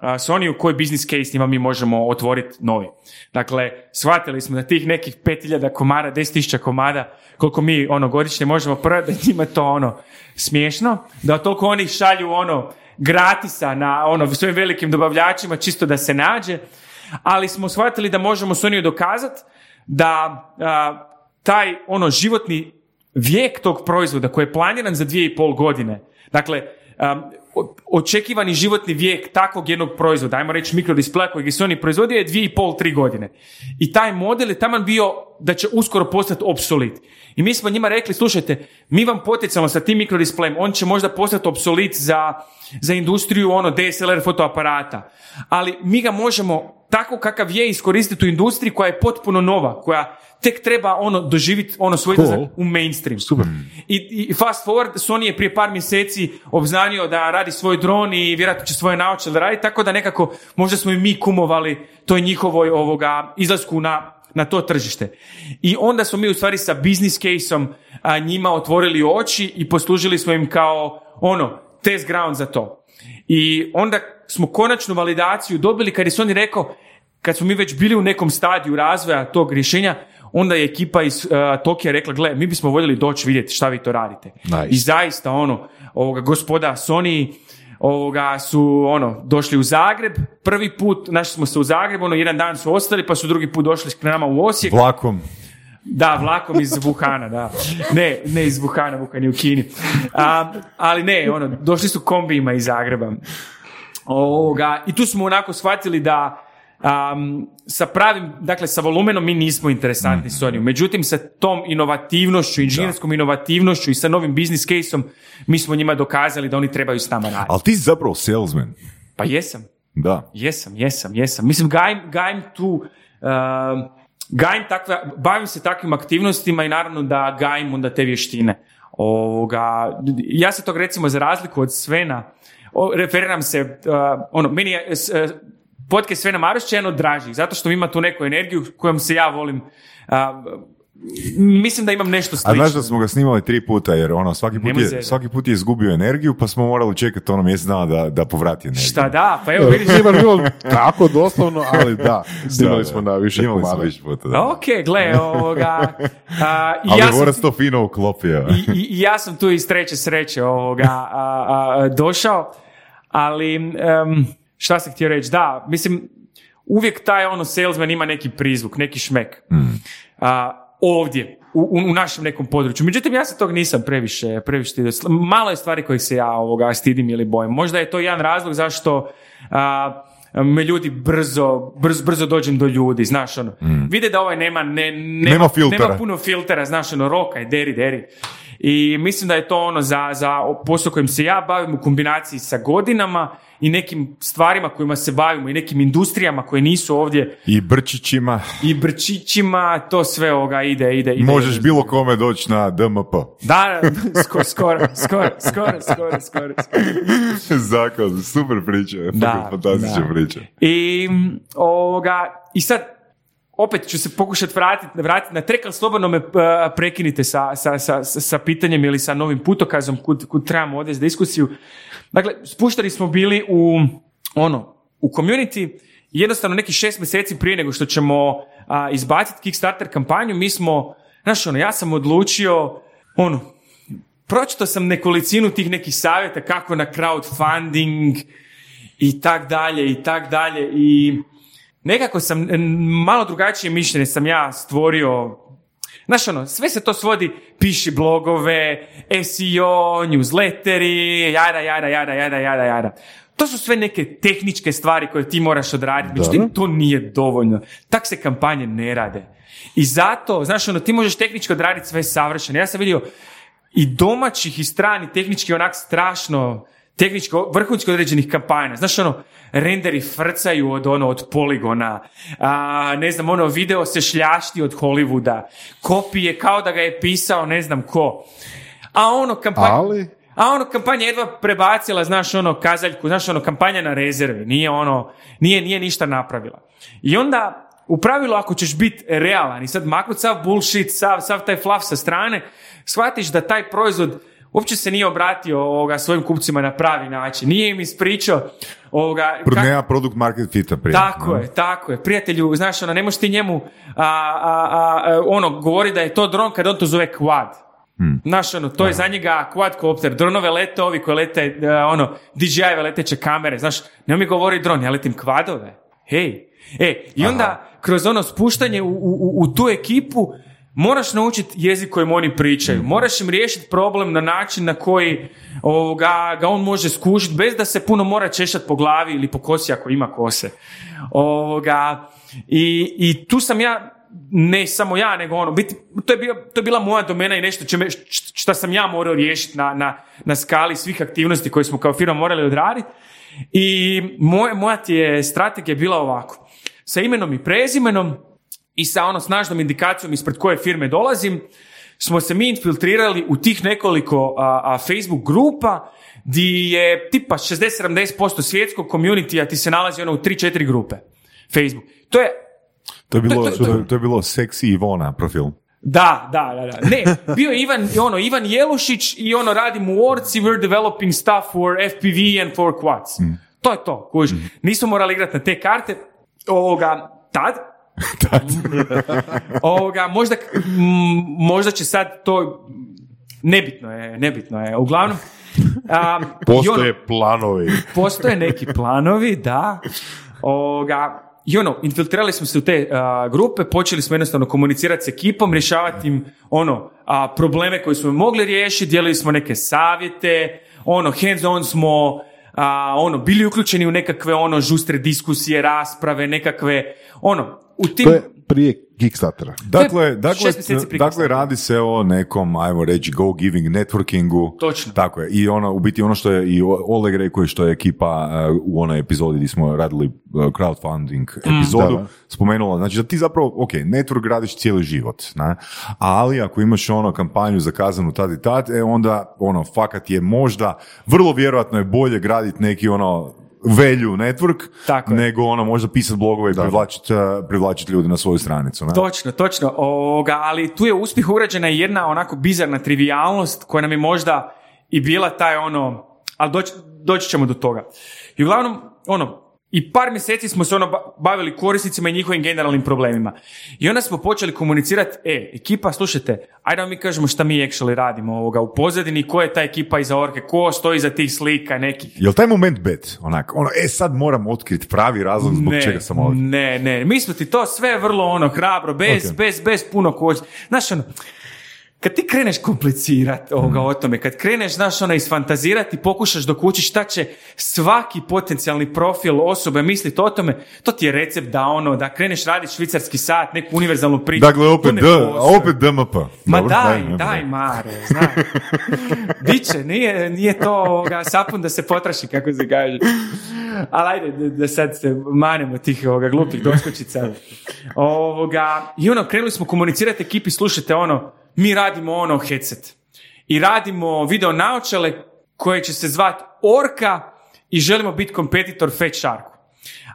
Sonyu koji business case njima mi možemo otvoriti novi. Dakle, shvatili smo da tih nekih 5000 komada, 10.000 komada, koliko mi ono godišnje možemo prodati, da njima to ono smiješno, da toliko oni šalju ono gratisa na ono svojim velikim dobavljačima čisto da se nađe, ali smo shvatili da možemo Sonyu dokazati da a, taj ono životni vijek tog proizvoda koji je planiran za dvije i pol godine. Dakle, o- očekivani životni vijek takvog jednog proizvoda, ajmo reći mikrodispleja kojeg su oni proizvodio je dvije i pol, tri godine. I taj model je taman bio da će uskoro postati obsolit. I mi smo njima rekli, slušajte, mi vam potencijalno sa tim mikrodisplejem, on će možda postati obsolit za, za industriju ono DSLR fotoaparata, ali mi ga možemo tako kakav je iskoristiti u industriji koja je potpuno nova, koja tek treba ono doživjeti ono svoj Cool. u mainstream. Super. I, I fast forward, Sony je prije par mjeseci obznanio da radi svoj dron i vjerojatno će svoje naočale raditi, tako da nekako možda smo i mi kumovali toj njihovoj ovoga izlasku na, na to tržište. I onda smo mi u stvari sa business case-om a, njima otvorili oči i poslužili smo im kao ono, test ground za to. I onda smo konačnu validaciju dobili kad je Sony rekao, kad smo mi već bili u nekom stadiju razvoja tog rješenja, onda je ekipa iz uh, Tokija rekla, gle, mi bismo voljeli doći vidjeti šta vi to radite. Nice. I zaista, ono, ovoga, gospoda Sony ovoga, su, ono, došli u Zagreb, prvi put, našli smo se u Zagrebu, ono, jedan dan su ostali, pa su drugi put došli k nama u Osijek. Vlakom. Da, vlakom iz Wuhana, da. Ne, ne iz Wuhana, Wuhan je u Kini. A, ali ne, ono, došli su kombijima iz Zagreba. Ovoga, I tu smo onako shvatili da am, sa pravim, dakle sa volumenom mi nismo interesantni Sony. Međutim, sa tom inovativnošću, inženjerskom inovativnošću i sa novim business case-om mi smo njima dokazali da oni trebaju s nama raditi. Ali ti si zapravo salesman. Pa jesam. Da. Jesam, jesam, jesam. Mislim, gajim, gajim tu, uh, gajim takve, bavim se takvim aktivnostima i naravno da gajim onda te vještine. Ovoga, ja se tog recimo za razliku od Svena, o, referiram se, uh, ono, meni je uh, podcast Svena Marošća jedan od dražih, zato što ima tu neku energiju kojom se ja volim, uh, mislim da imam nešto A slično. znaš da smo ga snimali tri puta, jer ono, svaki put, je, svaki put je izgubio energiju, pa smo morali čekati ono mjesec dana da, da povrati energiju. Šta da, pa evo vidiš, baš bilo tako doslovno, [laughs] ali da, snimali Da, smo da. na više Imali smo komada. više puta, da. ok, gle, [laughs] ovoga, a, i Ali ja sam- Boras to fino uklopio. I, i, i ja sam tu iz treće sreće ovoga a, a, došao, ali em, šta sam htio reći, da, mislim, uvijek taj ono salesman ima neki prizvuk, neki šmek. A, ovdje, u, u- našem nekom području. Međutim, ja se tog nisam previše, previše stidio. Malo je stvari kojih se ja ovoga stidim ili bojim. Možda je to jedan razlog zašto a, me ljudi brzo, brzo, brzo dođem do ljudi, znaš, ono. Vide da ovaj nema, ne, nema, Nema nema puno filtera, znaš, ono, roka i deri, deri. I mislim da je to ono za, za posao kojim se ja bavim u kombinaciji sa godinama i nekim stvarima kojima se bavimo i nekim industrijama koje nisu ovdje I brčićima. i brčićima, to sve ovoga ide, ide, ide. Možeš bilo kome doći na DMP. Da, skoro, skoro, skoro, skoro, skoro, skoro. [laughs] Zakon, super priča. Da, fantastična da. priča. I, ovoga, I sad, opet ću se pokušati vratiti vratiti na trek, ali slobodno me uh, prekinite sa, sa, sa, sa- pitanjem ili sa novim putokazom kud, kud trebamo odvesti diskusiju. Dakle, spuštali smo bili u ono, u community jednostavno neki šest mjeseci prije nego što ćemo a, izbaciti Kickstarter kampanju, mi smo, znaš ono, ja sam odlučio, ono, pročitao sam nekolicinu tih nekih savjeta kako na crowdfunding i tak dalje i tak dalje i nekako sam malo drugačije mišljenje sam ja stvorio Znaš ono, sve se to svodi, piši blogove, SEO, newsletteri, jada, jada, jada, jada, jada, jada. To su sve neke tehničke stvari koje ti moraš odraditi, međutim to nije dovoljno. Tak se kampanje ne rade. I zato, znaš ono, ti možeš tehnički odraditi sve savršeno. Ja sam vidio i domaćih i strani tehnički onak strašno tehnički, vrhunski određenih kampanja. Znaš ono, renderi frcaju od ono, od poligona, a, ne znam, ono, video se šljašti od Hollywooda, kopije kao da ga je pisao ne znam ko. A ono, kampanja... Ali? A ono, kampanja jedva prebacila, znaš, ono, kazaljku, znaš, ono, kampanja na rezervi, nije ono, nije, nije ništa napravila. I onda, u pravilu, ako ćeš biti realan i sad maknut sav bullshit, sav, sav taj fluff sa strane, shvatiš da taj proizvod uopće se nije obratio ovoga, svojim kupcima na pravi način. Nije im ispričao ovoga, Pro- kak- Nema produkt market fita prije. tako je, tako je. Prijatelju, znaš, ono, ne možeš ti njemu a, a, a, ono, govori da je to dron kad on to zove quad. Znaš, ono, to je za njega quadcopter. Dronove lete ovi koji lete, e, ono, DJI-eve leteće kamere. Znaš, ne mi govori dron, ja letim kvadove. Hej. E, i onda kroz ono spuštanje u, u, u- u tu ekipu Moraš naučiti jezik kojim oni pričaju. Moraš im riješiti problem na način na koji ovoga, ga on može skužiti bez da se puno mora češati po glavi ili po kosi ako ima kose. Ovoga, i, I tu sam ja ne samo ja, nego ono, biti, to, je bio, to je bila moja domena i nešto čime, šta sam ja morao riješiti na, na, na skali svih aktivnosti koje smo kao firma morali odraditi. I moja, moja ti je strategija bila ovako. Sa imenom i prezimenom i sa ono snažnom indikacijom ispred koje firme dolazim, smo se mi infiltrirali u tih nekoliko a, a Facebook grupa di je tipa 60-70% svjetskog community ti se nalazi ono u 3-4 grupe. Facebook. To je to je bilo, to, to, to je bilo seksi Ivona profil. Da, da, da, da. Ne, bio je Ivan, ono, Ivan Jelušić i ono radimo u Orci, we're developing stuff for FPV and for quads. Mm. To je to, kuž. Mm. Nismo morali igrati na te karte, ovoga, tad. [laughs] [laughs] ovoga, možda, možda će sad to, nebitno je, nebitno je. Uglavnom, a, postoje ono, planovi. [laughs] Postoje neki planovi, da. Ovoga, i ono, infiltrirali smo se u te grupe, počeli smo jednostavno komunicirati s ekipom, rješavati im ono, a, probleme koje smo mogli riješiti, dijelili smo neke savjete, ono, hands on smo, a, ono, bili uključeni u nekakve ono žustre diskusije, rasprave, nekakve, ono, u tim... To je prije Kickstartera. Dakle, dakle, dakle radi se o nekom, ajmo reći, go giving networkingu. Točno. Tako je. I ono, u biti ono što je i Oleg rekao što je ekipa uh, u onoj epizodi gdje smo radili uh, crowdfunding mm. epizodu spomenula. Znači da ti zapravo, ok, network radiš cijeli život, ne? ali ako imaš ono kampanju za kazanu tad i tad, e onda ono, fakat je možda, vrlo vjerojatno je bolje graditi neki ono value network, Tako nego ono možda pisati blogove i privlačiti uh, privlačit ljude na svoju stranicu. Ne? Točno, točno. Ovoga, ali tu je uspjeh urađena jedna onako bizarna trivialnost koja nam je možda i bila taj ono, ali doći, doći ćemo do toga. I uglavnom, ono, i par mjeseci smo se ono bavili korisnicima i njihovim generalnim problemima. I onda smo počeli komunicirati, e, ekipa, slušajte, ajde da mi kažemo šta mi actually radimo ovoga u pozadini, ko je ta ekipa iza orke, ko stoji iza tih slika nekih. Jel taj moment bet, onak, ono, e sad moram otkriti pravi razlog zbog ne, čega sam ovdje. Ne, ne, mi smo ti to sve vrlo ono hrabro, bez, bez, bez puno kođa. Znaš ono, kad ti kreneš komplicirati ovoga o tome, kad kreneš, znaš, ona isfantazirati, pokušaš dokući šta će svaki potencijalni profil osobe misliti o tome, to ti je recept da ono, da kreneš raditi švicarski sat, neku univerzalnu priču. Dakle, opet, D, opet DMP. Ma daj, daj, daj, Mare, znaš. [laughs] Biće, nije, nije to ovoga, sapun da se potraši, kako se kaže. Ali ajde, da, sad se manemo tih ovoga, glupih doskočica. [laughs] Ovoga, I ono, krenuli smo komunicirati ekipi, slušajte ono, mi radimo ono headset. I radimo video naočale koje će se zvati Orka i želimo biti kompetitor Fat Sharku.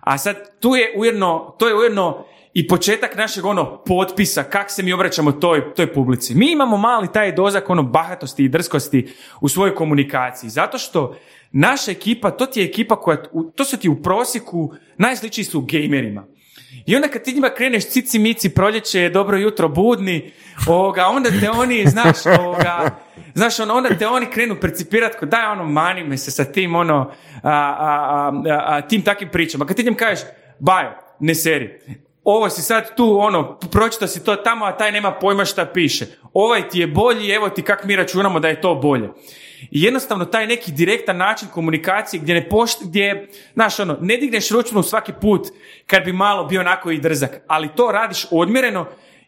A sad tu je ujedno, to je ujedno i početak našeg ono potpisa, kak se mi obraćamo toj, toj publici. Mi imamo mali taj dozak ono bahatosti i drskosti u svojoj komunikaciji, zato što naša ekipa, to ti je ekipa koja, to su ti u prosjeku, najsličiji su gamerima. I onda kad ti njima kreneš cici mici proljeće, dobro jutro budni, ovoga, onda te oni, znaš, ovoga, znaš, ono, onda te oni krenu percipirati ko daj ono, mani me se sa tim, ono, a, a, a, tim takvim pričama. Kad ti njim kažeš, bajo, ne seri, ovo si sad tu, ono, pročito si to tamo, a taj nema pojma šta piše. Ovaj ti je bolji, evo ti kak mi računamo da je to bolje. I jednostavno taj neki direktan način komunikacije gdje ne pošt, gdje, znaš ono, ne digneš ručnu svaki put kad bi malo bio onako i drzak, ali to radiš odmjereno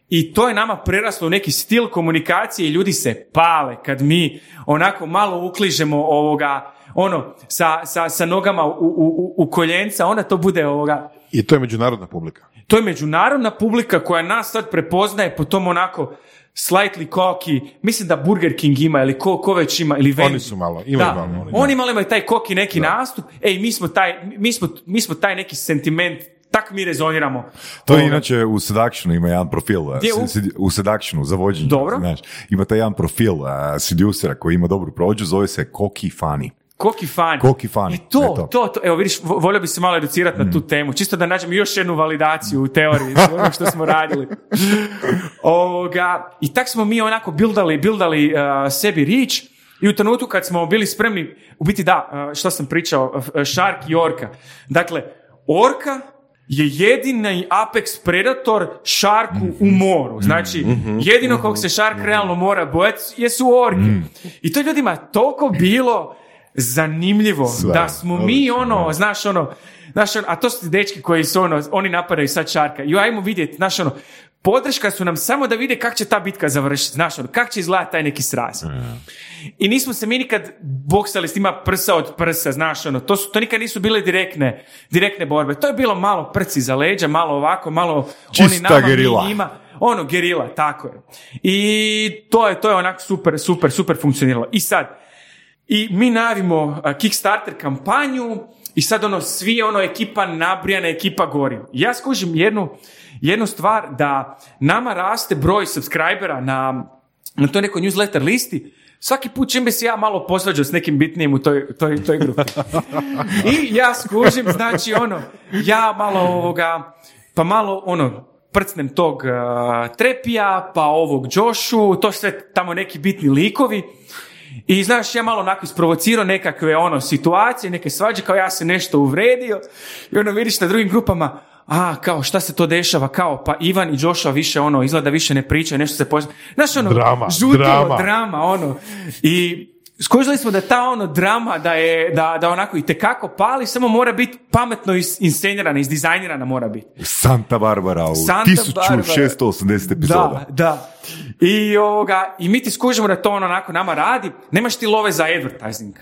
i to je nama preraslo u neki stil komunikacije i ljudi se pale kad mi onako malo ukližemo ovoga, ono, sa, sa, sa nogama u, u, u koljenca, onda to bude ovoga... I to je međunarodna publika. To je međunarodna publika koja nas sad prepoznaje po tom onako slightly cocky, mislim da Burger King ima ili ko, ko već ima, ili Oni su malo, imaju da, malo. Oni, malo imaju taj koki neki nastup, ej, mi smo taj, mi smo, mi smo taj neki sentiment tak mi rezoniramo. To je inače u Seductionu ima jedan profil. Gdje u? u Seductionu za vođenje. Dobro. Znaš, ima taj jedan profil uh, seducera koji ima dobru prođu, zove se Koki Funny. Koki fan. Koki fan. I to, to, to, evo vidiš, volio bi se malo educirati na tu mm. temu, čisto da nađem još jednu validaciju u teoriji, ono što smo radili. [laughs] Ovoga, I tak smo mi onako bildali, bildali uh, sebi rič i u trenutku kad smo bili spremni, u biti da, uh, što sam pričao, uh, Shark i Orka. Dakle, Orka je jedini Apex Predator šarku u moru. Znači, jedino kog se šark realno mora bojati jesu orke. I to ljudima toliko bilo zanimljivo da smo mi ono, znaš ono, znaš ono, a to su ti dečki koji su ono, oni napadaju sad šarka. I ajmo vidjeti, znaš ono, podrška su nam samo da vide kako će ta bitka završiti, znaš ono, kako će izgledati taj neki sraz. I nismo se mi nikad boksali s tima prsa od prsa, znaš ono, to, su, to nikad nisu bile direktne, direktne borbe. To je bilo malo prci za leđa, malo ovako, malo oni Čista nama, mi gerila. njima. Ono, gerila, tako je. I to je, to je onako super, super, super funkcioniralo. I sad, i mi navimo a, Kickstarter kampanju i sad ono, svi ono, ekipa nabrijana, ekipa gori. Ja skužim jednu, jednu stvar da nama raste broj subscribera na, na toj nekoj newsletter listi, svaki put čim bi se ja malo posvađao s nekim bitnijim u toj, toj, toj grupi. [laughs] I ja skužim, znači ono, ja malo ovoga, pa malo ono, prcnem tog a, Trepija, pa ovog Joshu, to sve tamo neki bitni likovi. I znaš, ja malo onako isprovocirao nekakve ono situacije, neke svađe, kao ja se nešto uvredio. I ono vidiš na drugim grupama, a, kao šta se to dešava, kao pa Ivan i Joshua više ono, izgleda više ne pričaju, nešto se poz... Znaš ono, Drama, žutilo, drama. drama, ono. I skužili smo da ta ono drama, da je, da, da onako i tekako pali, samo mora biti pametno is- inscenirana, izdizajnirana mora biti. Santa Barbara u Santa Barbara. 1680 epizoda. Da, da. I, ovoga, I mi ti skužimo da to ono onako nama radi, nemaš ti love za advertising.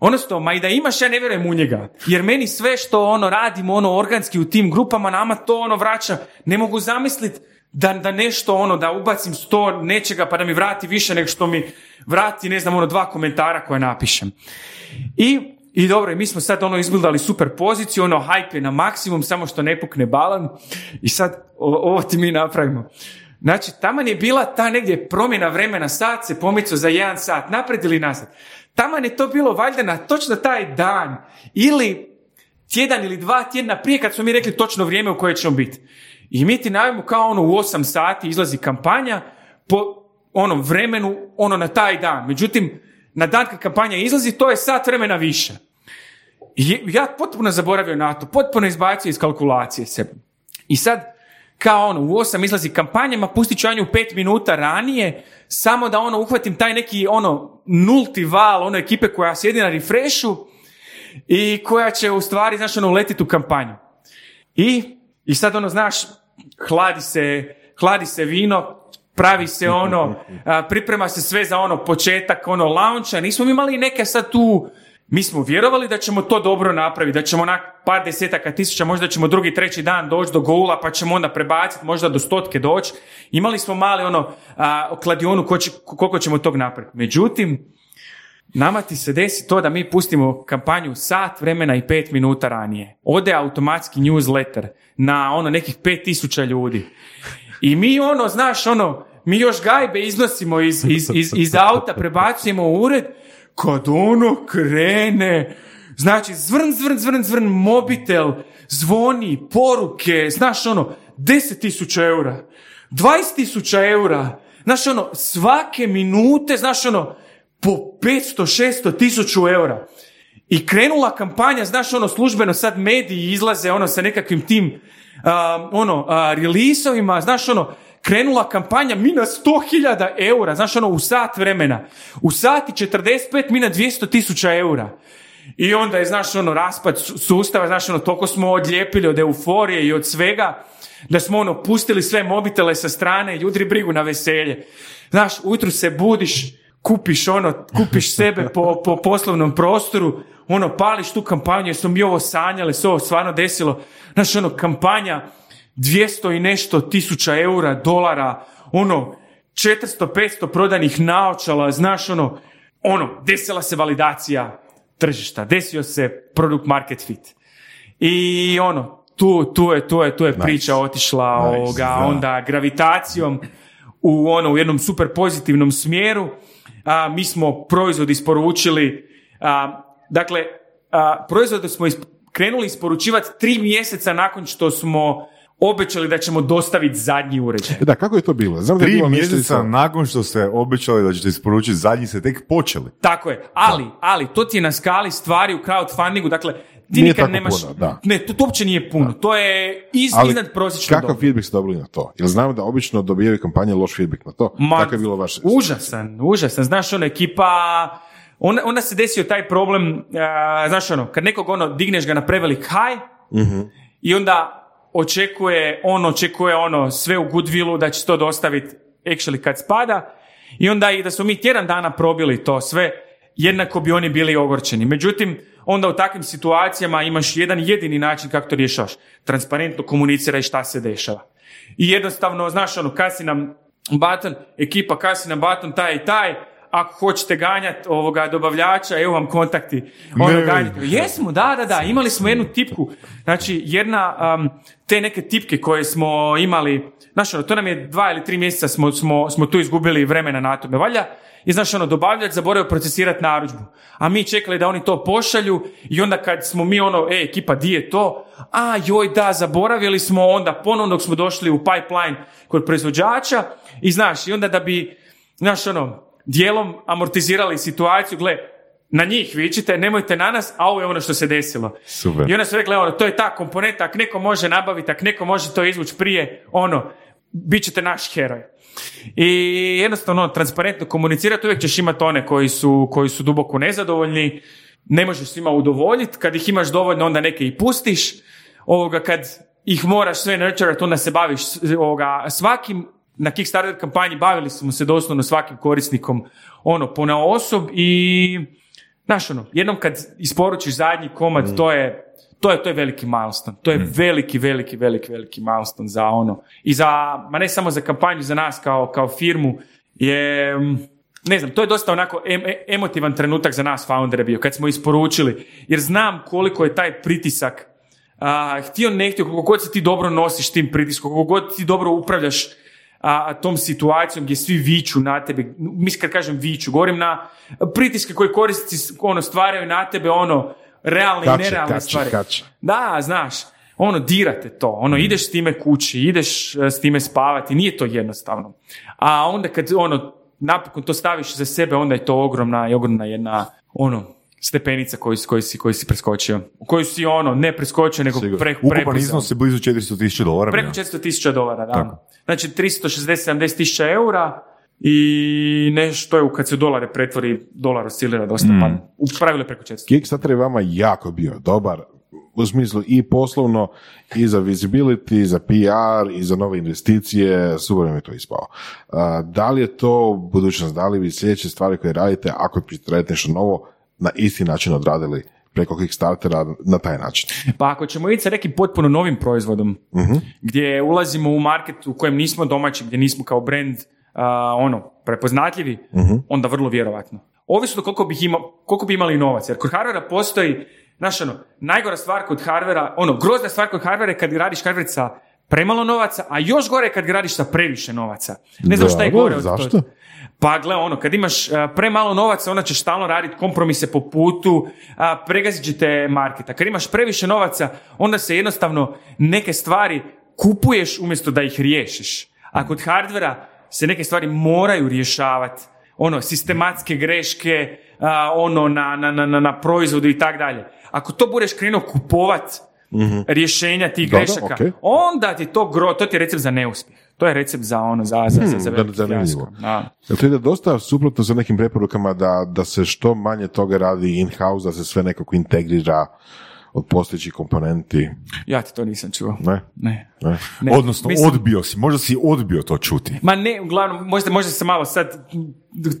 Odnosno, ma i da imaš, ja ne vjerujem u njega. Jer meni sve što ono radimo ono organski u tim grupama, nama to ono vraća. Ne mogu zamisliti da, da nešto ono, da ubacim sto nečega pa da mi vrati više nego što mi vrati, ne znam, ono dva komentara koje napišem. I, i dobro, mi smo sad ono izbildali super poziciju, ono hype na maksimum, samo što ne pukne balan. I sad o- ovo ti mi napravimo. Znači, taman je bila ta negdje promjena vremena, sat se pomicao za jedan sat, napred ili nazad. Taman je to bilo valjda na točno taj dan ili tjedan ili dva tjedna prije kad smo mi rekli točno vrijeme u koje ćemo biti. I mi ti najavimo kao ono u 8 sati izlazi kampanja po onom vremenu, ono na taj dan. Međutim, na dan kad kampanja izlazi, to je sat vremena više. I ja potpuno zaboravio na to, potpuno izbacio iz kalkulacije sebe. I sad, kao ono, u 8 izlazi kampanja, ma pustit ću Anju 5 minuta ranije, samo da ono uhvatim taj neki ono nulti val, ono ekipe koja sjedi na refreshu i koja će u stvari, znaš, ono, uletiti u kampanju. I, I sad ono, znaš, hladi se, hladi se vino, pravi se ono, [laughs] priprema se sve za ono početak, ono, launcha, nismo mi imali neke sad tu, mi smo vjerovali da ćemo to dobro napraviti, da ćemo onak par desetaka tisuća, možda ćemo drugi, treći dan doći do goula, pa ćemo onda prebaciti, možda do stotke doći. Imali smo mali ono, a, kladionu ko će- koliko ćemo tog napraviti. Međutim, Nama ti se desi to da mi pustimo kampanju sat vremena i pet minuta ranije. Ode automatski newsletter na ono nekih pet tisuća ljudi. I mi ono, znaš, ono, mi još gajbe iznosimo iz, iz, iz, iz auta, prebacujemo u ured, kad ono krene, znači zvrn, zvrn, zvrn, zvrn, mobitel, zvoni, poruke, znaš ono, 10.000 eura, 20.000 eura, znaš ono, svake minute, znaš ono, po 500, 600, 1000 eura. I krenula kampanja, znaš ono, službeno sad mediji izlaze ono sa nekakvim tim a, ono, a, releaseovima, znaš ono, krenula kampanja mi na 100.000 eura, znaš ono, u sat vremena. U sati 45 mi na 200.000 eura. I onda je, znaš, ono, raspad su- sustava, znaš, ono, toliko smo odlijepili od euforije i od svega, da smo, ono, pustili sve mobitele sa strane i udri brigu na veselje. Znaš, ujutru se budiš, kupiš, ono, kupiš [laughs] sebe po, po poslovnom prostoru, ono, pališ tu kampanju, jer smo mi ovo sanjali, se ovo stvarno desilo. Znaš, ono, kampanja 200 i nešto tisuća eura, dolara, ono, 400-500 prodanih naočala, znaš, ono, ono, desila se validacija tržišta, desio se produkt market fit. I ono, tu, tu je, tu je, tu je priča otišla Nice, ovoga, da. onda gravitacijom u ono u jednom super pozitivnom smjeru. A, mi smo proizvod isporučili, a, dakle, a, proizvode smo is- krenuli isporučivati tri mjeseca nakon što smo obećali da ćemo dostaviti zadnji uređaj. Da, kako je to bilo? Znam da je Tri bilo nešto mjeseca nakon što ste obećali da ćete isporučiti zadnji ste tek počeli. Tako je, ali, ali, to ti je na skali stvari u crowdfundingu, dakle, ti Nije nikad tako nemaš, puno, da. ne, to, to uopće nije puno, to je iz, Ali iznad prosječno Kakav dobro. feedback ste dobili na to? Jer znamo da obično dobijaju kampanje loš feedback na to. Ma, Kako je bilo vaše? Užasan, užasan. Znaš, ono, ekipa, onda, onda se desio taj problem, a, znaš, ono, kad nekog, ono, digneš ga na prevelik high i onda očekuje, on očekuje, ono, sve u goodwillu da će to dostaviti actually kad spada i onda i da smo mi tjedan dana probili to sve, jednako bi oni bili ogorčeni. Međutim, onda u takvim situacijama imaš jedan jedini način kako to rješavaš. Transparentno komuniciraj šta se dešava. I jednostavno, znaš, ono, kasi nam baton, ekipa kasi nam baton taj i taj, ako hoćete ganjati ovoga dobavljača, evo vam kontakti. Ono, Ne. ganjate. Jesmo, da, da, da, imali smo jednu tipku, znači jedna, um, te neke tipke koje smo imali, znaš, ono, to nam je dva ili tri mjeseca smo, smo, smo tu izgubili vremena na tome. Valja, i znaš, ono, dobavljač zaboravio procesirati narudžbu. A mi čekali da oni to pošalju i onda kad smo mi ono, e, ekipa, di je to? A, joj, da, zaboravili smo onda ponovno dok smo došli u pipeline kod proizvođača i znaš, i onda da bi, znaš, ono, dijelom amortizirali situaciju, gle, na njih vičite, nemojte na nas, a ovo je ono što se desilo. Super. I onda su rekli, ono, to je ta komponenta, ako neko može nabaviti, ako neko može to izvući prije, ono, bit ćete naš heroj. I jednostavno, transparentno komunicirati, uvijek ćeš imati one koji su, koji su duboko nezadovoljni, ne možeš svima udovoljiti, kad ih imaš dovoljno, onda neke i pustiš, ovoga, kad ih moraš sve nurturati, onda se baviš ovoga, svakim, na Kickstarter kampanji bavili smo se doslovno svakim korisnikom, ono, pona osob i, znaš, ono, jednom kad isporučiš zadnji komad, to je, to je, to je veliki milestone. To je veliki, veliki, veliki, veliki milestone za ono. I za, ma ne samo za kampanju, za nas kao, kao firmu, je, mm, ne znam, to je dosta onako em- e- emotivan trenutak za nas foundere bio, kad smo isporučili. Jer znam koliko je taj pritisak, a, htio ne htio, koliko god se ti dobro nosiš tim pritiskom, koliko god ti dobro upravljaš a, tom situacijom gdje svi viču na tebe, mislim kad kažem viču, govorim na pritiske koje korisnici ono, stvaraju na tebe, ono, realne Kače, i nerealne kače, stvari. kače. Da, znaš, ono, dirate to, ono, ideš s time kući, ideš e, s time spavati, nije to jednostavno. A onda kad, ono, napokon to staviš za sebe, onda je to ogromna, i ogromna jedna, ono, stepenica koju, si- koju, si, koju si preskočio. U koju si, ono, ne preskočio, nego Sigurno. pre, Ukupan prepucao. iznos je blizu 400 tisuća dolara. Preko bio. 400 tisuća dolara, da. Tako. Znači 360-70 tisuća eura i nešto je, kad se dolare pretvori, dolar oscilira dosta, Mm. pa u pravilu preko 400. Kickstarter je vama jako bio dobar u smislu i poslovno i za visibility, za PR, i za nove investicije, super vam je to ispao. Da li je to budućnost, da li vi sljedeće stvari koje radite, ako ćete raditi nešto novo, na isti način odradili preko Kickstartera na taj način? Pa ako ćemo ići sa nekim potpuno novim proizvodom, gdje ulazimo u market u kojem nismo domaći, gdje nismo kao brand ono, prepoznatljivi, onda vrlo vjerovatno. Ovisno koliko, bih ima, koliko bi imali novac, jer kod hardvera postoji, znaš ono, najgora stvar kod hardvera, ono, grozna stvar kod hardvera je kad radiš hardver sa premalo novaca, a još gore je kad radiš sa previše novaca. Ne znam šta je gore od zašto? toga. Pa gle, ono, kad imaš a, premalo novaca, onda ćeš stalno raditi kompromise po putu, a, pregazit će te marketa. Kad imaš previše novaca, onda se jednostavno neke stvari kupuješ umjesto da ih riješiš. A kod hardvera se neke stvari moraju rješavati. Ono, sistematske greške, a, ono, na, na, na, na, proizvodu i tak dalje. Ako to budeš krenuo kupovat, rješenja tih Dobro, grešaka, okej. onda ti to gro, to ti je recept za neuspjeh. To je recept za ono, za, za, za, za Hmm, zanimljivo. fijasko. Da. Jel to ide dosta suprotno sa nekim preporukama da, da se što manje toga radi in-house, da se sve nekako integrira od postojećih komponenti? Ja ti to nisam čuo. Ne? Ne. Ne? Ne. Odnosno, Mislim- odbio si, možda si odbio to čuti. Ma ne, uglavnom, možda, možda se malo sad,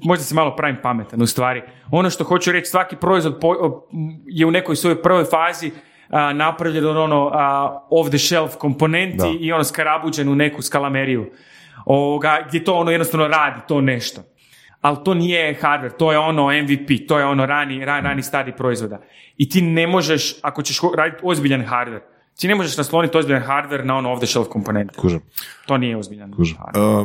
možda se malo pravim pametan u stvari. Ono što hoću reći, svaki proizvod po- je u nekoj svojoj prvoj fazi a, napravljen od ono a, off the shelf komponenti Da. i ono skarabuđen u neku skalameriju. Ovoga, gdje to ono jednostavno radi, to nešto. Ali to nije hardware, to je ono MVP, to je ono rani, rani, rani stadij proizvoda. I ti ne možeš, ako ćeš raditi ozbiljan hardware, ti ne možeš nasloniti ozbiljan hardware na ono off the shelf komponente. Kužem. To nije ozbiljan Kužim. hardware.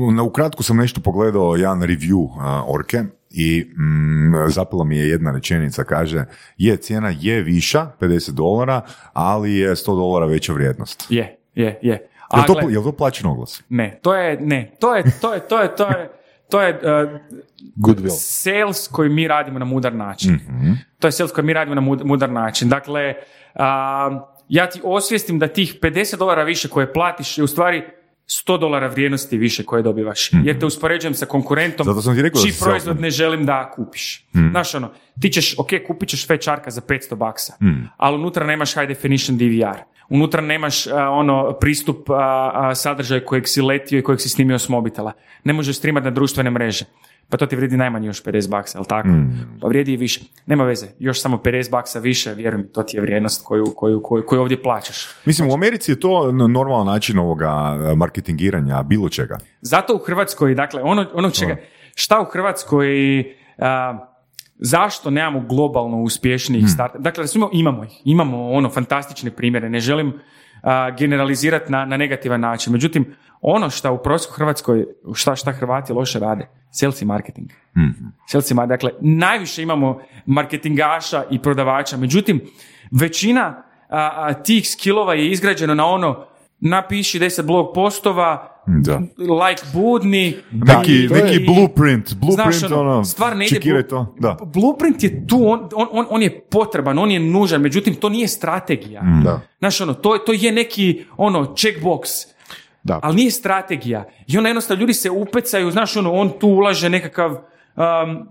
Uh, na ukratko sam nešto pogledao jedan review uh, Orke i mm, zapela mi je jedna rečenica, kaže je, cijena je viša, 50 dolara, ali je 100 dolara veća vrijednost. Je, je, je. Je A li to, gle- je li to plaćen oglas? Ne, to je, ne, to je, to je, to je, to je, to je uh, Goodwill. sales koji mi radimo na mudar način. Mhm. To je sales koji mi radimo na mud- mudar način. Dakle, a, ja ti osvijestim da tih 50 dolara više koje platiš je u stvari 100 dolara vrijednosti više koje dobivaš. Jer te uspoređujem sa konkurentom. Zato sam ti rekao da čiji proizvod ne želim da kupiš. Znaš ono, ti ćeš, ok, kupit ćeš fečarka za 500 baksa, Mhm. ali unutra nemaš high definition DVR. Unutra nemaš a, ono pristup a, a, sadržaju kojeg si letio i kojeg si snimio s mobitela. Ne možeš streamati na društvene mreže. Pa to ti vrijedi najmanje još 50 baksa, jel tako? Pa vrijedi i više. Nema veze, još samo 50 baksa više, vjeruj mi, to ti je vrijednost koju, koju, koju, koju ovdje plaćaš. Mislim, u Americi je to normalan način ovoga e, marketingiranja bilo čega. Zato u Hrvatskoj, dakle, ono, ono čega, šta u Hrvatskoj, a, zašto nemamo globalno uspješnijih Hmm. start Dakle, recimo imamo ih, imamo ono fantastične primjere, ne želim a, generalizirati na, na negativan način. Međutim, ono šta u prosjeku Hrvatskoj, šta, šta Hrvati loše rade, sales i marketing. Sales i dakle, najviše imamo marketingaša i prodavača, međutim, većina a, a, tih skillova je izgrađeno na ono napiši 10 blog postova, Da. like budni. Neki, to je- neki blueprint, blueprint, Znaš, ono, ono, stvar ne ide čekiraj to, da. Blueprint je tu, on, on, on, on je potreban, on je nužan, međutim to nije strategija. Da. Znaš, ono, to, to je neki, ono, checkbox, Da. ali nije strategija. I onda jednostavno ljudi se upecaju, znaš, ono, on tu ulaže nekakav, um,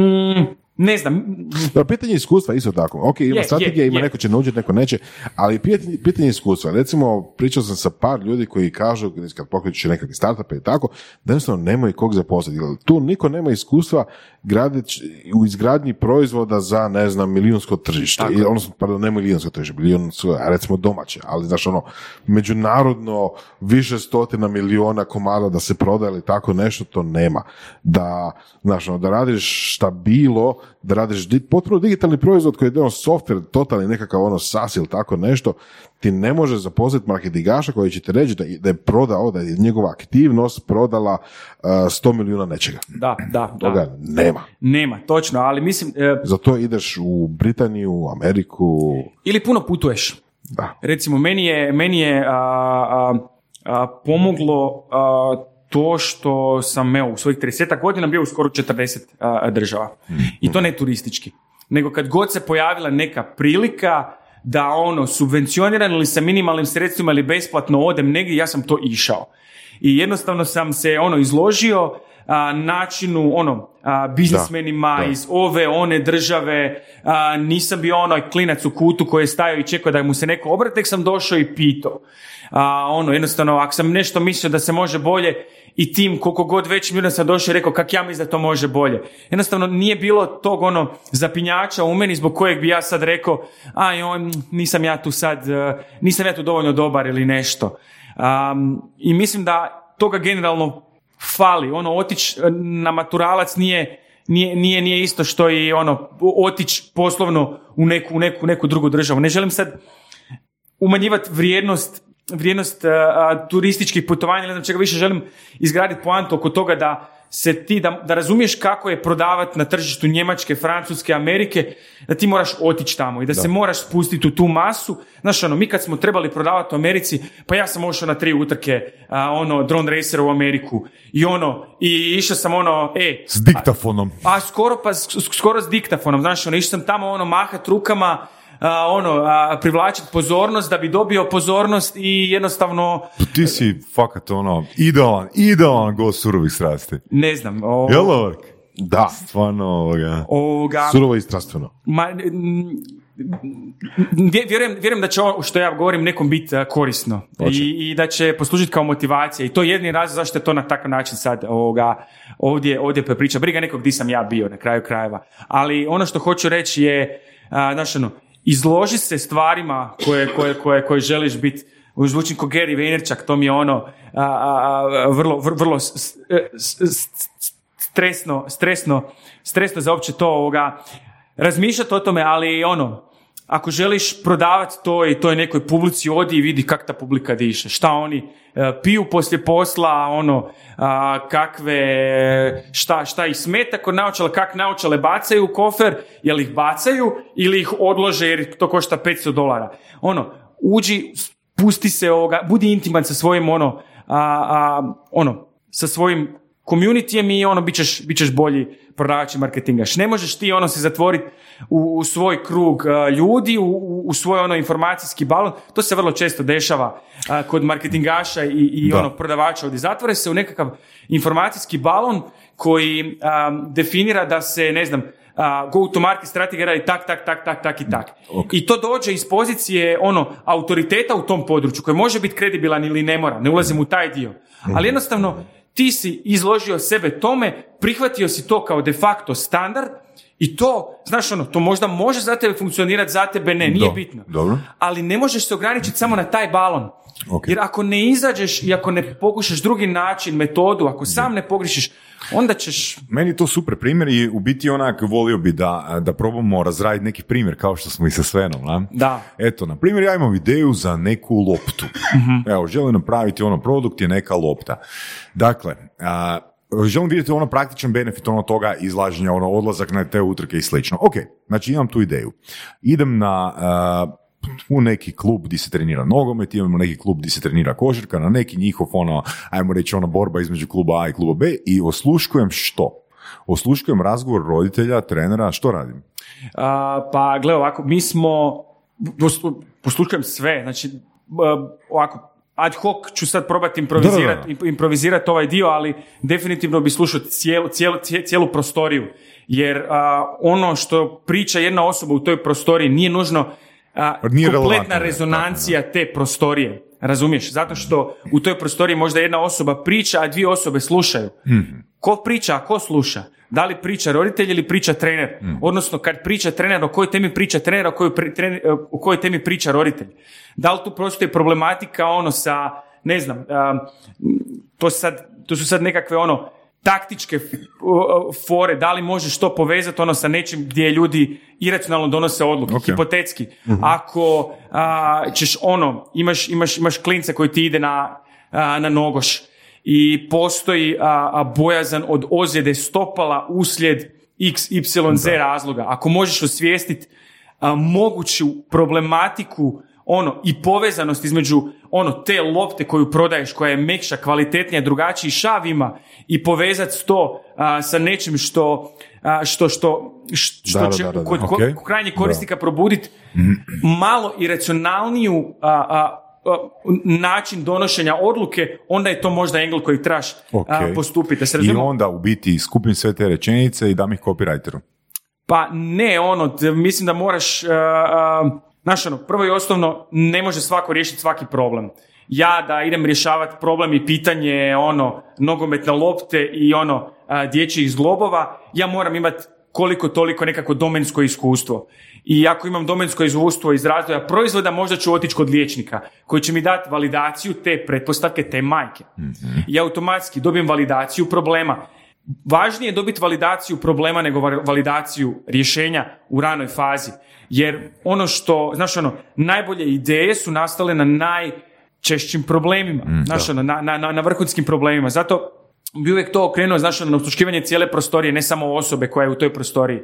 mm, ne znam, Da, pitanje iskustva isto tako. Ok, ima Je, strategija, je, ima je. neko će naučiti, neko neće, ali pitanje, pitanje iskustva. Recimo, pričao sam sa par ljudi koji kažu, kad pokreću nekakve startupe i tako, da jednostavno nemaju kog zaposliti. Tu niko nema iskustva gradeć, u izgradnji proizvoda za, ne znam, milijunsko tržište. I, odnosno, pardon, ne milijunsko tržište, milijunsko, recimo domaće, ali znaš ono, međunarodno više stotina miliona komada da se prodaje ili tako nešto, to nema. Da, znaš, ono, da radiš šta bilo, da radiš di, potpuno digitalni proizvod koji je ono software, totalni nekakav ono SAS ili tako nešto, ti ne može zaposliti marketingaša koji će ti reći da, da je prodao, da je njegova aktivnost prodala uh, 100 milijuna nečega. da, da, da. Toga nema. Nema, točno, ali mislim, e, Za to ideš u Britaniju, Ameriku, ili puno putuješ. da. Recimo, meni je, meni je a, a, a, pomoglo to što sam evo, u svojih 30 godina bio u skoro 40 a, država. I to ne turistički. Nego kad god se pojavila neka prilika da ono subvencioniran ili sa minimalnim sredstvima ili besplatno odem negdje, ja sam to išao. I jednostavno sam se ono izložio a, načinu ono a, biznismenima Da, da. iz ove one države a, nisam bio onaj klinac u kutu koji je stajao i čekao da mu se neko obrati, tek sam došao i pitao. A, ono, jednostavno, ako sam nešto mislio da se može bolje i tim koliko god već ljudima sam došao i rekao kak ja mislim da to može bolje. Jednostavno nije bilo tog ono zapinjača u meni zbog kojeg bi ja sad rekao a on, nisam ja tu sad, eh, nisam ja tu dovoljno dobar ili nešto. Am, I mislim da toga generalno fali. Ono, otići na maturalac nije, nije, nije, nije isto što i ono, otići poslovno u neku, neku, neku drugu državu. Ne želim sad umanjivati vrijednost vrijednost a, a, turističkih putovanja, ne znam čega više želim izgraditi poantu oko toga da se ti, da, da razumiješ kako je prodavati na tržištu Njemačke, Francuske, Amerike, da ti moraš otići tamo i da, se moraš spustiti u tu masu. Znaš, ono, mi kad smo trebali prodavati u Americi, pa ja sam ošao na tri utrke, a, ono, drone racer u Ameriku i ono, i išao sam ono, e, S diktafonom. a skoro pa skoro s diktafonom, znaš, ono, išao sam tamo ono mahat rukama, a, ono, a, privlačiti pozornost da bi dobio pozornost i jednostavno, Ti si fakat ono, idealan, idealan gost surovih strasti. ne znam, o, Jel? Da, Stvarno ovoga. ovoga, surovo i strastveno. ma, vje- vjerujem, vjerujem da će ovo što ja govorim nekom biti korisno. I, i da će poslužiti kao motivacija i to je jedni razlog zašto je to na takav način sad ovoga, ovdje, ovdje prepriča. Briga nekog di sam ja bio na kraju krajeva. Ali ono što hoću reći je, a, znaš ono, izloži se stvarima koje, koje, koje, koje želiš biti Zvučim ko Gary Vaynerchuk, to mi je ono a, a, vrlo, vrlo, stresno, stresno, stresno za uopće to ovoga, razmišljati o tome, ali ono, ako želiš prodavati to i toj nekoj publici, odi i vidi kak ta publika diše. Šta oni e, piju poslije posla, ono, kakve, šta, šta ih smeta kod naočala, kak naočale bacaju u kofer, jel ih bacaju ili ih odlože jer to košta 500 dolara. Ono, uđi, pusti se ovoga, budi intiman sa svojim ono, a, a, ono, sa svojim communityjem i ono, bit ćeš, bit ćeš bolji prodavač i marketingaš. Ne možeš ti ono se zatvoriti u, u svoj krug uh, ljudi, u, u- u svoj ono informacijski balon. To se vrlo često dešava uh, kod marketingaša i, i Da. ono prodavača ovdje. Zatvore se u nekakav informacijski balon koji um, definira da se, ne znam, uh, go to market strategija radi tak, tak, tak, tak, tak i tak. I to dođe iz pozicije ono autoriteta u tom području koji može biti kredibilan ili ne mora, ne ulazim u taj dio. Ali jednostavno ti si izložio sebe tome, prihvatio si to kao de facto standard i to, znaš ono, to možda može za tebe funkcionirati, za tebe ne, nije Do- bitno. dobro. Ali ne možeš se ograničiti samo na taj balon. Ok. Jer ako ne izađeš i ako ne pokušaš drugi način, metodu, ako sam ne pogrišiš, onda ćeš... Meni je to super primjer i u biti onak volio bi da, da probamo razraditi neki primjer kao što smo i sa Svenom. Na? Da. Eto, na primjer, ja imam ideju za neku loptu. Evo, želim napraviti ono produkt je neka lopta. Dakle, a, želim vidjeti ono praktičan benefit ono toga izlaženja, ono odlazak na te utrke i slično. Ok, znači imam tu ideju. Idem na a, u neki klub gdje se trenira nogomet, imamo neki klub gdje se trenira košarka, na neki njihov ono, ajmo reći ono borba između kluba A i kluba B i osluškujem što? Osluškujem razgovor roditelja, trenera, što radim? A, pa gle ovako, mi smo, pos- poslušajem sve, znači b- ovako, ad hoc ću sad probati improvizirati improvizirati ovaj dio, ali definitivno bi slušao cijelu, cijelu, cije- cijelu prostoriju, jer a, ono što priča jedna osoba u toj prostoriji nije nužno a, Nije kompletna rezonancija te prostorije. Razumiješ? Zato što u toj prostoriji možda jedna osoba priča, a dvije osobe slušaju. Ko priča, a ko sluša? Da li priča roditelj ili priča trener? Odnosno, kad priča trener, o kojoj temi priča trener, o kojoj, pri- trener- o kojoj temi priča roditelj? Da li tu postoji problematika ono sa, ne znam, um, to, sad, to su sad nekakve ono taktičke fore, da li možeš to povezati ono sa nečim gdje ljudi iracionalno donose odluke, Ok. hipotetski. Ako a, ćeš ono, imaš, imaš, imaš klinca koji ti ide na, a, na nogoš i postoji a, a, bojazan od ozljede stopala uslijed x, y, z razloga. Ako možeš osvijestiti moguću problematiku ono i povezanost između ono te lopte koju prodaješ koja je mekša, kvalitetnija, drugačiji šav ima i povezati to a, sa nečim što a, što što što Da, će da, da, da. kod ko- Ok. krajnjeg korisnika probuditi malo iracionalniju a, a, način donošenja odluke, onda je to možda engl koji trebaš Ok. a, postupiti. Se I onda u biti skupim sve te rečenice i dam ih copywriteru. Pa ne, ono, mislim da moraš, uh, znaš ono, prvo i osnovno, ne može svako riješiti svaki problem. Ja da idem rješavati problem i pitanje, ono, nogometne lopte i ono, dječjih zglobova, ja moram imati koliko toliko nekako domensko iskustvo. I ako imam domensko iskustvo iz razvoja proizvoda, možda ću otići kod liječnika koji će mi dati validaciju te pretpostavke, te majke. I automatski dobijem validaciju problema. Važnije je dobiti validaciju problema nego va- validaciju rješenja u ranoj fazi. Jer ono što, znaš ono, najbolje ideje su nastale na najčešćim problemima. znaš ono, na, na, na, vrhunskim problemima. Zato bi uvijek to okrenuo, znaš ono, na osluškivanje cijele prostorije, ne samo osobe koja je u toj prostoriji.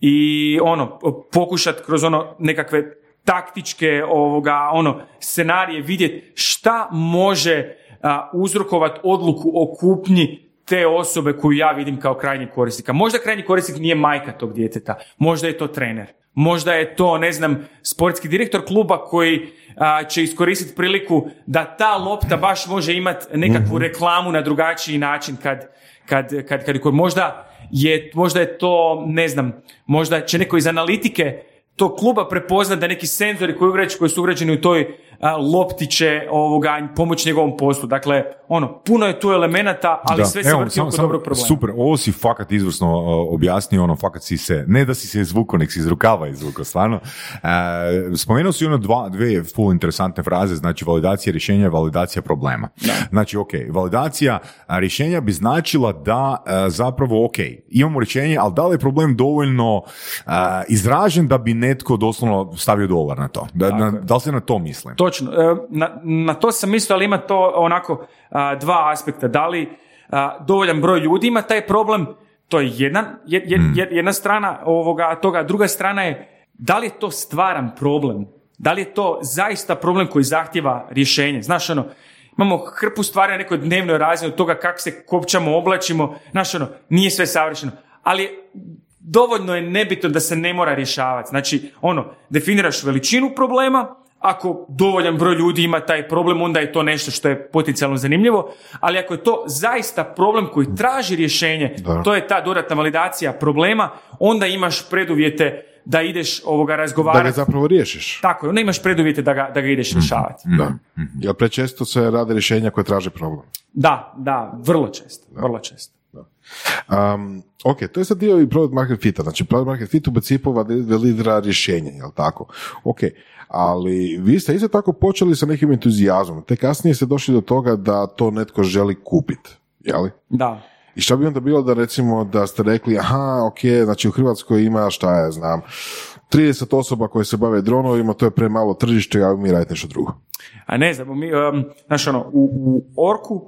I ono, pokušat kroz ono nekakve taktičke ovoga, ono, scenarije vidjeti šta može a, uzrokovat odluku o kupnji te osobe koju ja vidim kao krajnji korisnika. Možda krajnji korisnik nije majka tog djeteta, možda je to trener. Možda je to, ne znam, sportski direktor kluba koji a, će iskoristiti priliku da ta lopta baš može imati nekakvu reklamu na drugačiji način kad, kad, kad, kad, kad možda je, možda je to, ne znam, možda će neko iz analitike tog kluba prepoznat da neki senzori koji, koji su ugrađeni u toj a, lopti će ovoga, pomoći njegovom poslu. Dakle, ono, puno je tu elemenata, ali Da. sve se vrti oko dobrog problema. Super, ovo si fakat izvrsno uh, objasnio, ono, fakat si se, ne da si se izvukao, nek si iz rukava izvukao, stvarno. E, spomenuo si ono dva, dve full interesantne fraze, znači validacija rješenja, validacija problema. Znači, ok, validacija rješenja bi značila da a, zapravo, ok, imamo rješenje, ali da li je problem dovoljno a, izražen da bi netko doslovno stavio dolar na to? Da, na, da li se na to misli? Točno. E, Na, na to sam mislio, ali ima to onako dva aspekta. Da li dovoljan broj ljudi ima taj problem, to je jedan, je- je- je- jedna strana ovoga toga. Druga strana je da li je to stvaran problem? Da li je to zaista problem koji zahtjeva rješenje? Znaš ono, Imamo hrpu stvari na nekoj dnevnoj razini od toga kako se kopčamo, oblačimo. Znaš, ono, nije sve savršeno. Ali dovoljno je nebitno da se ne mora rješavati. Znači, ono, definiraš veličinu problema, ako dovoljan broj ljudi ima taj problem, onda je to nešto što je potencijalno zanimljivo, ali ako je to zaista problem koji traži rješenje, to je ta dodatna validacija problema, onda imaš preduvjete da ideš ovoga razgovarati. Da ga zapravo riješiš. Tako je, onda imaš preduvjete da ga, da ga ideš rješavati. Da. Jer prečesto se rade rješenja koje traže problem. Da, da, vrlo često, vrlo često. Um, ok, to je sad dio i product market fita. Znači, product market fit u principu validira rješenje, jel tako? Ok, ali vi ste isto tako počeli sa nekim entuzijazmom. Te kasnije ste došli do toga da to netko želi kupiti, jel? Da. I šta bi onda bilo da recimo da ste rekli, aha, ok, znači u Hrvatskoj ima, šta ja znam, 30 osoba koje se bave dronovima, to je premalo tržište, a mi radite nešto drugo. A ne znam, mi, um, znaš ono, u, u Orku uh,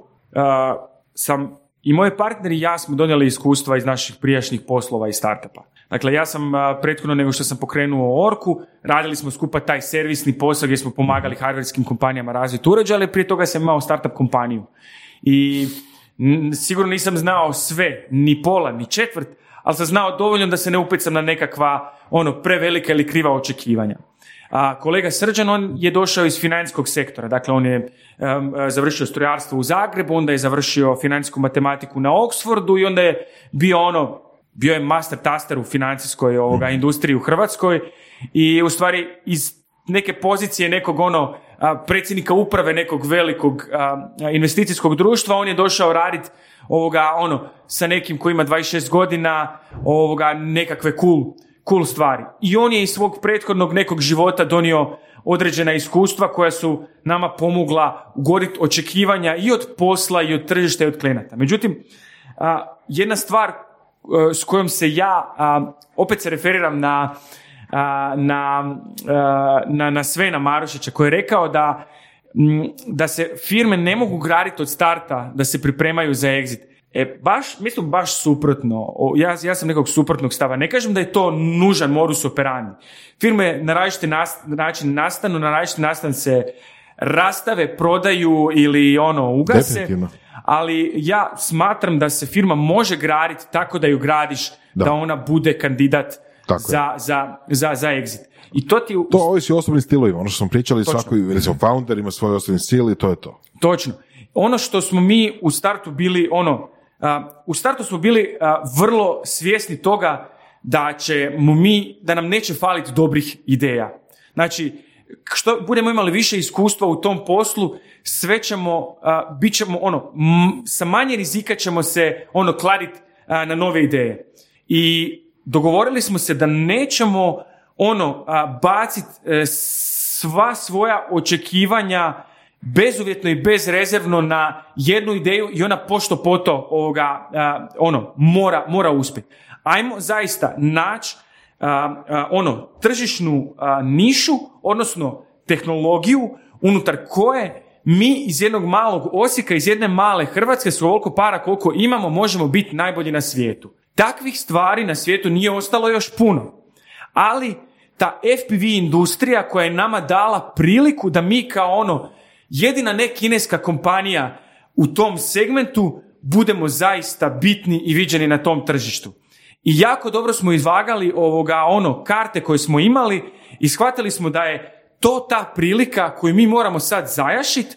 sam i moji partneri i ja smo donijeli iskustva iz naših prijašnjih poslova i startupa. Dakle, ja sam prethodno nego što sam pokrenuo Orku, radili smo skupa taj servisni posao gdje smo pomagali hardverskim kompanijama razviti uređaje, ali prije toga sam imao startup kompaniju. I sigurno nisam znao sve, ni pola, ni četvrt, ali sam znao dovoljno da se ne upecam na nekakva ono prevelika ili kriva očekivanja. A kolega Srđan, on je došao iz financijskog sektora, dakle on je završio strojarstvo u Zagrebu, onda je završio financijsku matematiku na Oxfordu i onda je bio ono, bio je master taster u financijskoj ovoga, mhm. industriji u Hrvatskoj i u stvari iz neke pozicije nekog ono predsjednika uprave nekog velikog investicijskog društva, on je došao raditi ovoga ono sa nekim koji ima 26 godina ovoga nekakve cool cool stvari. I on je iz svog prethodnog nekog života donio određena iskustva koja su nama pomogla ugoditi očekivanja i od posla i od tržišta i od klijenata. Međutim, jedna stvar s kojom se ja, opet se referiram na, na, na, na Svena Marušića koji je rekao da, da se firme ne mogu graditi od starta da se pripremaju za exit. E, baš, mislim baš suprotno. Ja, ja sam nekog suprotnog stava. Ne kažem da je to nužan modus operandi. Firme na različiti način nastanu, na različiti nastan se rastave, prodaju ili ono ugase. Ali ja smatram da se firma može graditi tako da ju gradiš, da, ona bude kandidat za, za, za, za exit. I to ti... To ovisi o osobnim stilovima. Ono što smo pričali, svaki recimo, founder ima svoj osobni stil i to je to. Točno. Ono što smo mi u startu bili, ono, u startu smo bili vrlo svjesni toga da ćemo mi, da nam neće faliti dobrih ideja. Znači, što budemo imali više iskustva u tom poslu, sve ćemo, bit ćemo, ono, sa manje rizika ćemo se, ono, kladiti na nove ideje. I dogovorili smo se da nećemo, ono, baciti e, sva svoja očekivanja bezuvjetno i bezrezervno na jednu ideju i ona pošto poto ovoga, ono, mora, mora uspjeti. Ajmo zaista naći ono, tržišnu nišu, odnosno tehnologiju unutar koje mi iz jednog malog Osijeka, iz jedne male Hrvatske s ovoliko para koliko imamo, možemo biti najbolji na svijetu. Takvih stvari na svijetu nije ostalo još puno. Ali ta FPV industrija koja je nama dala priliku da mi kao ono jedina ne kineska kompanija u tom segmentu budemo zaista bitni i viđeni na tom tržištu. I jako dobro smo izvagali ovoga ono karte koje smo imali i shvatili smo da je to ta prilika koju mi moramo sad zajašiti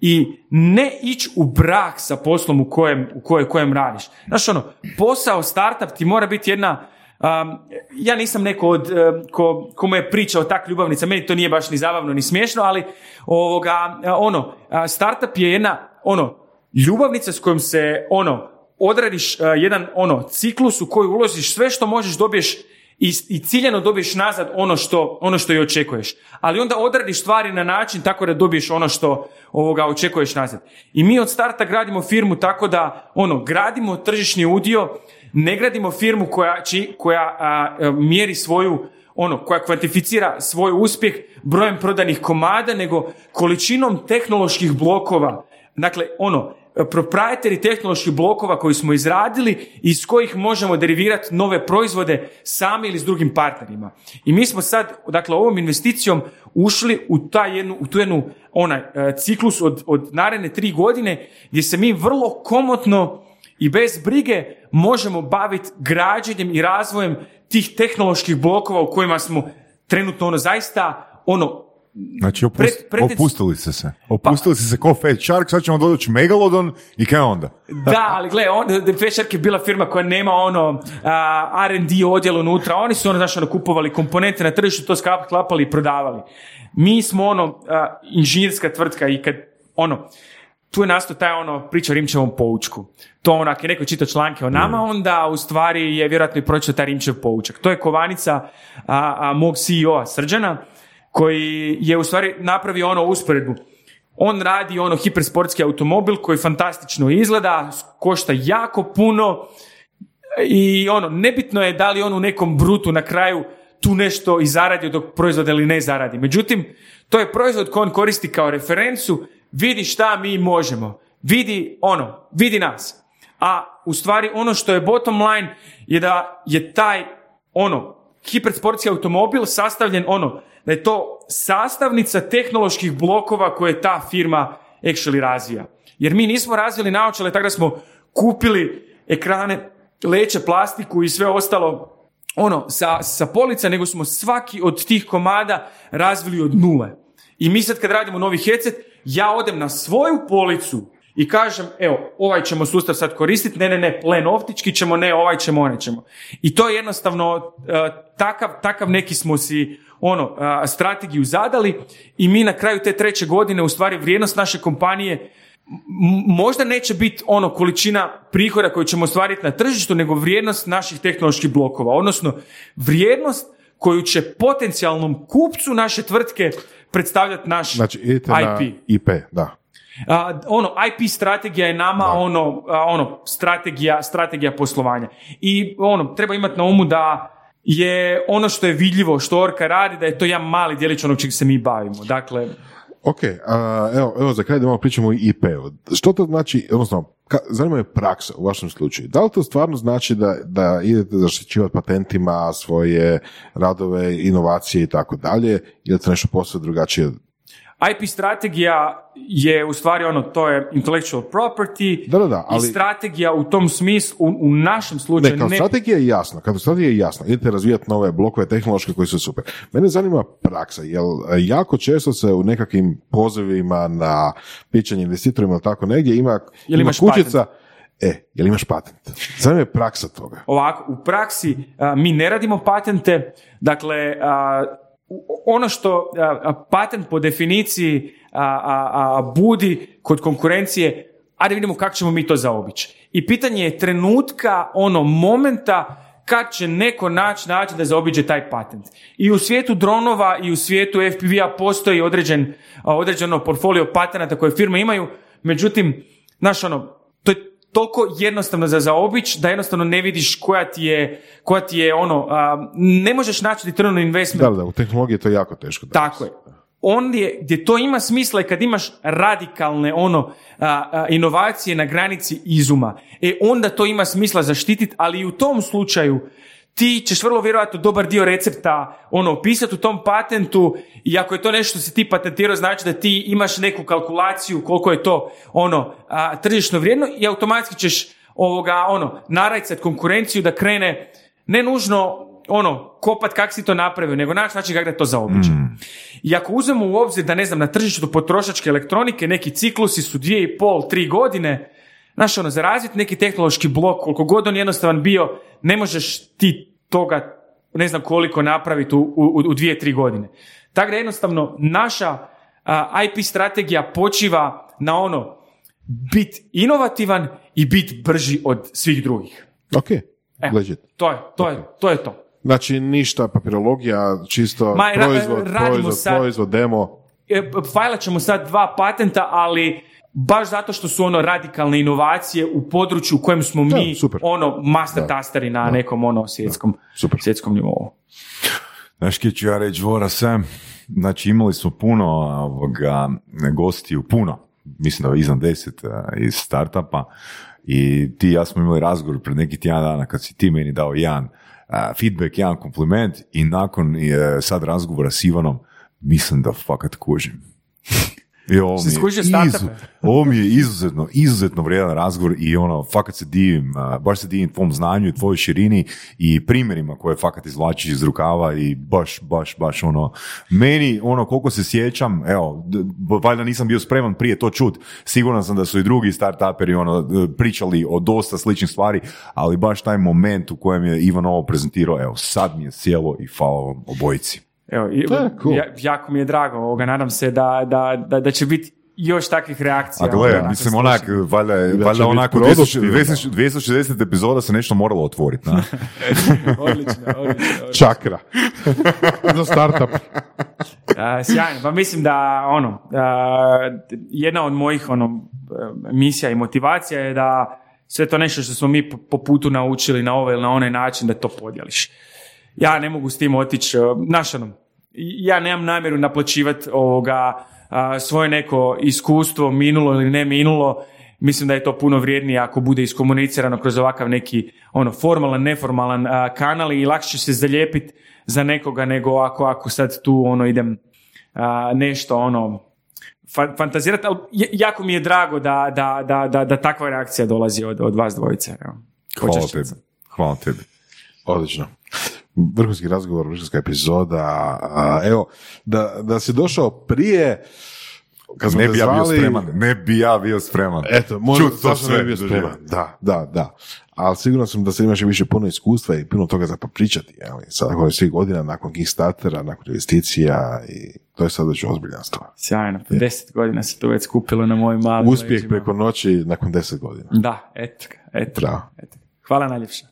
i ne ići u brak sa poslom u kojem, u kojem, kojem radiš. Znaš ono, posao startup ti mora biti jedna Um, ja nisam neko od, ko, ko mu je pričao tak ljubavnica, meni to nije baš ni zabavno ni smiješno, ali ovoga, ono, startup je jedna ono, ljubavnica s kojom se ono, odradiš jedan ono ciklus u koji uložiš sve što možeš dobiješ i, i ciljano dobiješ nazad ono što, ono što i očekuješ. Ali onda odradiš stvari na način tako da dobiješ ono što ovoga očekuješ nazad. I mi od starta gradimo firmu tako da ono gradimo tržišni udio ne gradimo firmu koja, či, koja a, mjeri svoju ono, koja kvantificira svoj uspjeh brojem prodanih komada, nego količinom tehnoloških blokova. Dakle, ono, proprietary tehnoloških blokova koji smo izradili i iz kojih možemo derivirati nove proizvode sami ili s drugim partnerima. I mi smo sad, dakle, ovom investicijom ušli u, taj jednu, u tu jednu onaj, e, ciklus od, od naredne tri godine gdje se mi vrlo komotno i bez brige možemo baviti građenjem i razvojem tih tehnoloških blokova u kojima smo trenutno ono zaista ono Znači, opustili ste se. Opustili ste se ko Fat Shark, sad ćemo doći Megalodon i kaj onda? da, ali gle, on, Fat Shark je bila firma koja nema ono uh, R&D odjel unutra, oni su ono, znaš, ono, kupovali komponente na tržištu, to sklapali i prodavali. Mi smo ono, inženjerska tvrtka i kad, ono, tu je nastao taj ono priča o Rimčevom poučku. To ono, ako je neko čitao članke o nama, onda u stvari je vjerojatno i pročitao taj Rimčev poučak. To je kovanica a, a, mog CEO-a Srđana, koji je u stvari napravio ono usporedbu. On radi ono hipersportski automobil koji fantastično izgleda, košta jako puno i ono, nebitno je da li on u nekom brutu na kraju tu nešto i zaradi dok proizvod ili ne zaradi. Međutim, to je proizvod koji on koristi kao referencu, vidi šta mi možemo, vidi ono, vidi nas. A u stvari ono što je bottom line je da je taj ono hipersportski automobil sastavljen ono da je to sastavnica tehnoloških blokova koje ta firma actually razvija. Jer mi nismo razvili naočale tako da smo kupili ekrane, leće, plastiku i sve ostalo ono, sa, sa polica, nego smo svaki od tih komada razvili od nule. I mi sad kad radimo novi headset, ja odem na svoju policu i kažem, evo, ovaj ćemo sustav sad koristiti, ne, ne, ne, plen optički ćemo, ne, ovaj ćemo, one ćemo. I to je jednostavno, e, takav, takav neki smo si ono, strategiju zadali i mi na kraju te treće godine, u stvari vrijednost naše kompanije možda neće biti ono količina prihoda koju ćemo ostvariti na tržištu, nego vrijednost naših tehnoloških blokova, odnosno vrijednost koju će potencijalnom kupcu naše tvrtke predstavljati naš znači, IP. Na IP, da. A, ono, IP strategija je nama ono, ono strategija, strategija poslovanja. I ono, treba imati na umu da je ono što je vidljivo, što Orka radi, da je to jedan mali djelić onog čeg se mi bavimo. Dakle, Ok, evo, evo za kraj da malo pričamo o IP-u. Što to znači, odnosno, ka, zanima je praksa u vašem slučaju. Da li to stvarno znači da, da idete zaštićivati patentima svoje radove, inovacije i tako dalje, ili to nešto posve drugačije IP strategija je u stvari ono, to je intellectual property da, da, da, ali... i strategija u tom smislu, u, u našem slučaju... Ne, kao strategija je jasna, kao strategija je jasna, idete razvijati nove blokove tehnološke koji su super. Mene zanima praksa, jer e, jako često se u nekakvim pozivima na pićanje investitorima ili tako negdje ima, ima kućica, E, jel imaš patent? Zanima je praksa toga. Ovako, u praksi mi ne radimo patente, dakle, ono što patent po definiciji a, budi kod konkurencije, ajde vidimo kako ćemo mi to zaobići. I pitanje je trenutka, ono momenta kad će neko naći način da zaobiđe taj patent. I u svijetu dronova i u svijetu FPV-a postoji određen, određeno portfolio patenata koje firme imaju, međutim, znaš ono, toliko jednostavno za zaobić da jednostavno ne vidiš koja ti je, koja ti je ono, ne možeš naći return on investment. Da, da, u tehnologiji je to jako teško. Tako je. je gdje to ima smisla i kad imaš radikalne ono inovacije na granici izuma, e onda to ima smisla zaštititi, ali i u tom slučaju ti ćeš vrlo vjerojatno dobar dio recepta ono opisati u tom patentu i ako je to nešto što si ti patentirao znači da ti imaš neku kalkulaciju koliko je to ono a, tržišno vrijedno i automatski ćeš ovoga ono narajcat konkurenciju da krene ne nužno ono, kopat kak si to napravio, nego naći način kako da to zaobiđe. Mm. I ako uzmemo u obzir da, ne znam, na tržištu potrošačke elektronike neki ciklusi su dvije i pol, tri godine, Znaš, ono, za razviti neki tehnološki blok, koliko god on jednostavan bio, ne možeš ti toga, ne znam koliko napraviti u, u, u dvije, tri godine. Tako da jednostavno naša IP strategija počiva na ono bit inovativan i bit brži od svih drugih. Ok, e, To je, to, je, to je to. Znači ništa papirologija, čisto Ma, proizvod, proizvod, sad, proizvod, demo. E, fajlat ćemo sad dva patenta, ali baš zato što su ono radikalne inovacije u području u kojem smo mi super. ono master tasteri na nekom ono svjetskom, super. svjetskom nivou. Znaš ću ja reći, Vora Sam, znači imali smo puno ovoga, gostiju, puno, mislim da je iznad deset uh, iz startupa i ti i ja smo imali razgovor pred neki tjedan dana kad si ti meni dao jedan uh, feedback, jedan kompliment i nakon uh, sad razgovora s Ivanom mislim da fakat kužim. I ovo, mi je izu- ovo mi je izuzetno, izuzetno vrijedan razgovor i ono, fakat se divim, baš se divim tvom znanju i tvojoj širini i primjerima koje fakat izvlačiš iz rukava i baš, baš, baš ono, meni ono koliko se sjećam, evo, valjda nisam bio spreman prije to čut, siguran sam da su i drugi startuperi ono, pričali o dosta sličnih stvari, ali baš taj moment u kojem je Ivan ovo prezentirao, evo, sad mi je sjelo i hvala vam obojici. Evo, Da, cool. ja- jako mi je drago ovoga, nadam se da, da, da, da će biti još takvih reakcija. A gle, Onda, mislim onak, valjda, valjda onako produktivno. 260, 260 epizoda se nešto moralo otvoriti, na? [laughs] odlično, odlično, odlično. Čakra. [laughs] Za startup. A, sjajno, pa mislim da ono, a, jedna od mojih ono, misija i motivacija je da sve to nešto što smo mi po, po putu naučili na ovaj ili na onaj način da to podijeliš. Ja ne mogu s tim otići, e, znaš ono, ja nemam namjeru naplaćivati ovoga svoje neko iskustvo, minulo ili ne minulo, mislim da je to puno vrijednije ako bude iskomunicirano kroz ovakav neki ono formalan, neformalan a, kanal i lakše će se zalijepiti za nekoga nego ako, ako sad tu ono idem a, nešto ono fa- fantazirati, ali jako mi je drago da, da, da, da, da takva reakcija dolazi od, od vas dvojice. Evo. Hvala tebi. Hvala tebi. Odlično. Vrhunski razgovor, vrhunska epizoda. A, evo, da, da si došao prije, kad smo Ne bi ja bio spreman, ne bi ja bio spreman. Eto, možda Čut to ne sve bi bio spreman. Da, da, da. Ali siguran sam da se imaš više puno iskustva i puno toga za popričati. Ali sad nakon svih godina, nakon Kickstartera, nakon investicija i to je sad već ozbiljna stvar. Sjajno, 10 godina se to već skupilo na mojim malim Uspjeh leđima. preko noći nakon deset godina. Da, eto eto. eto. Hvala najljepša.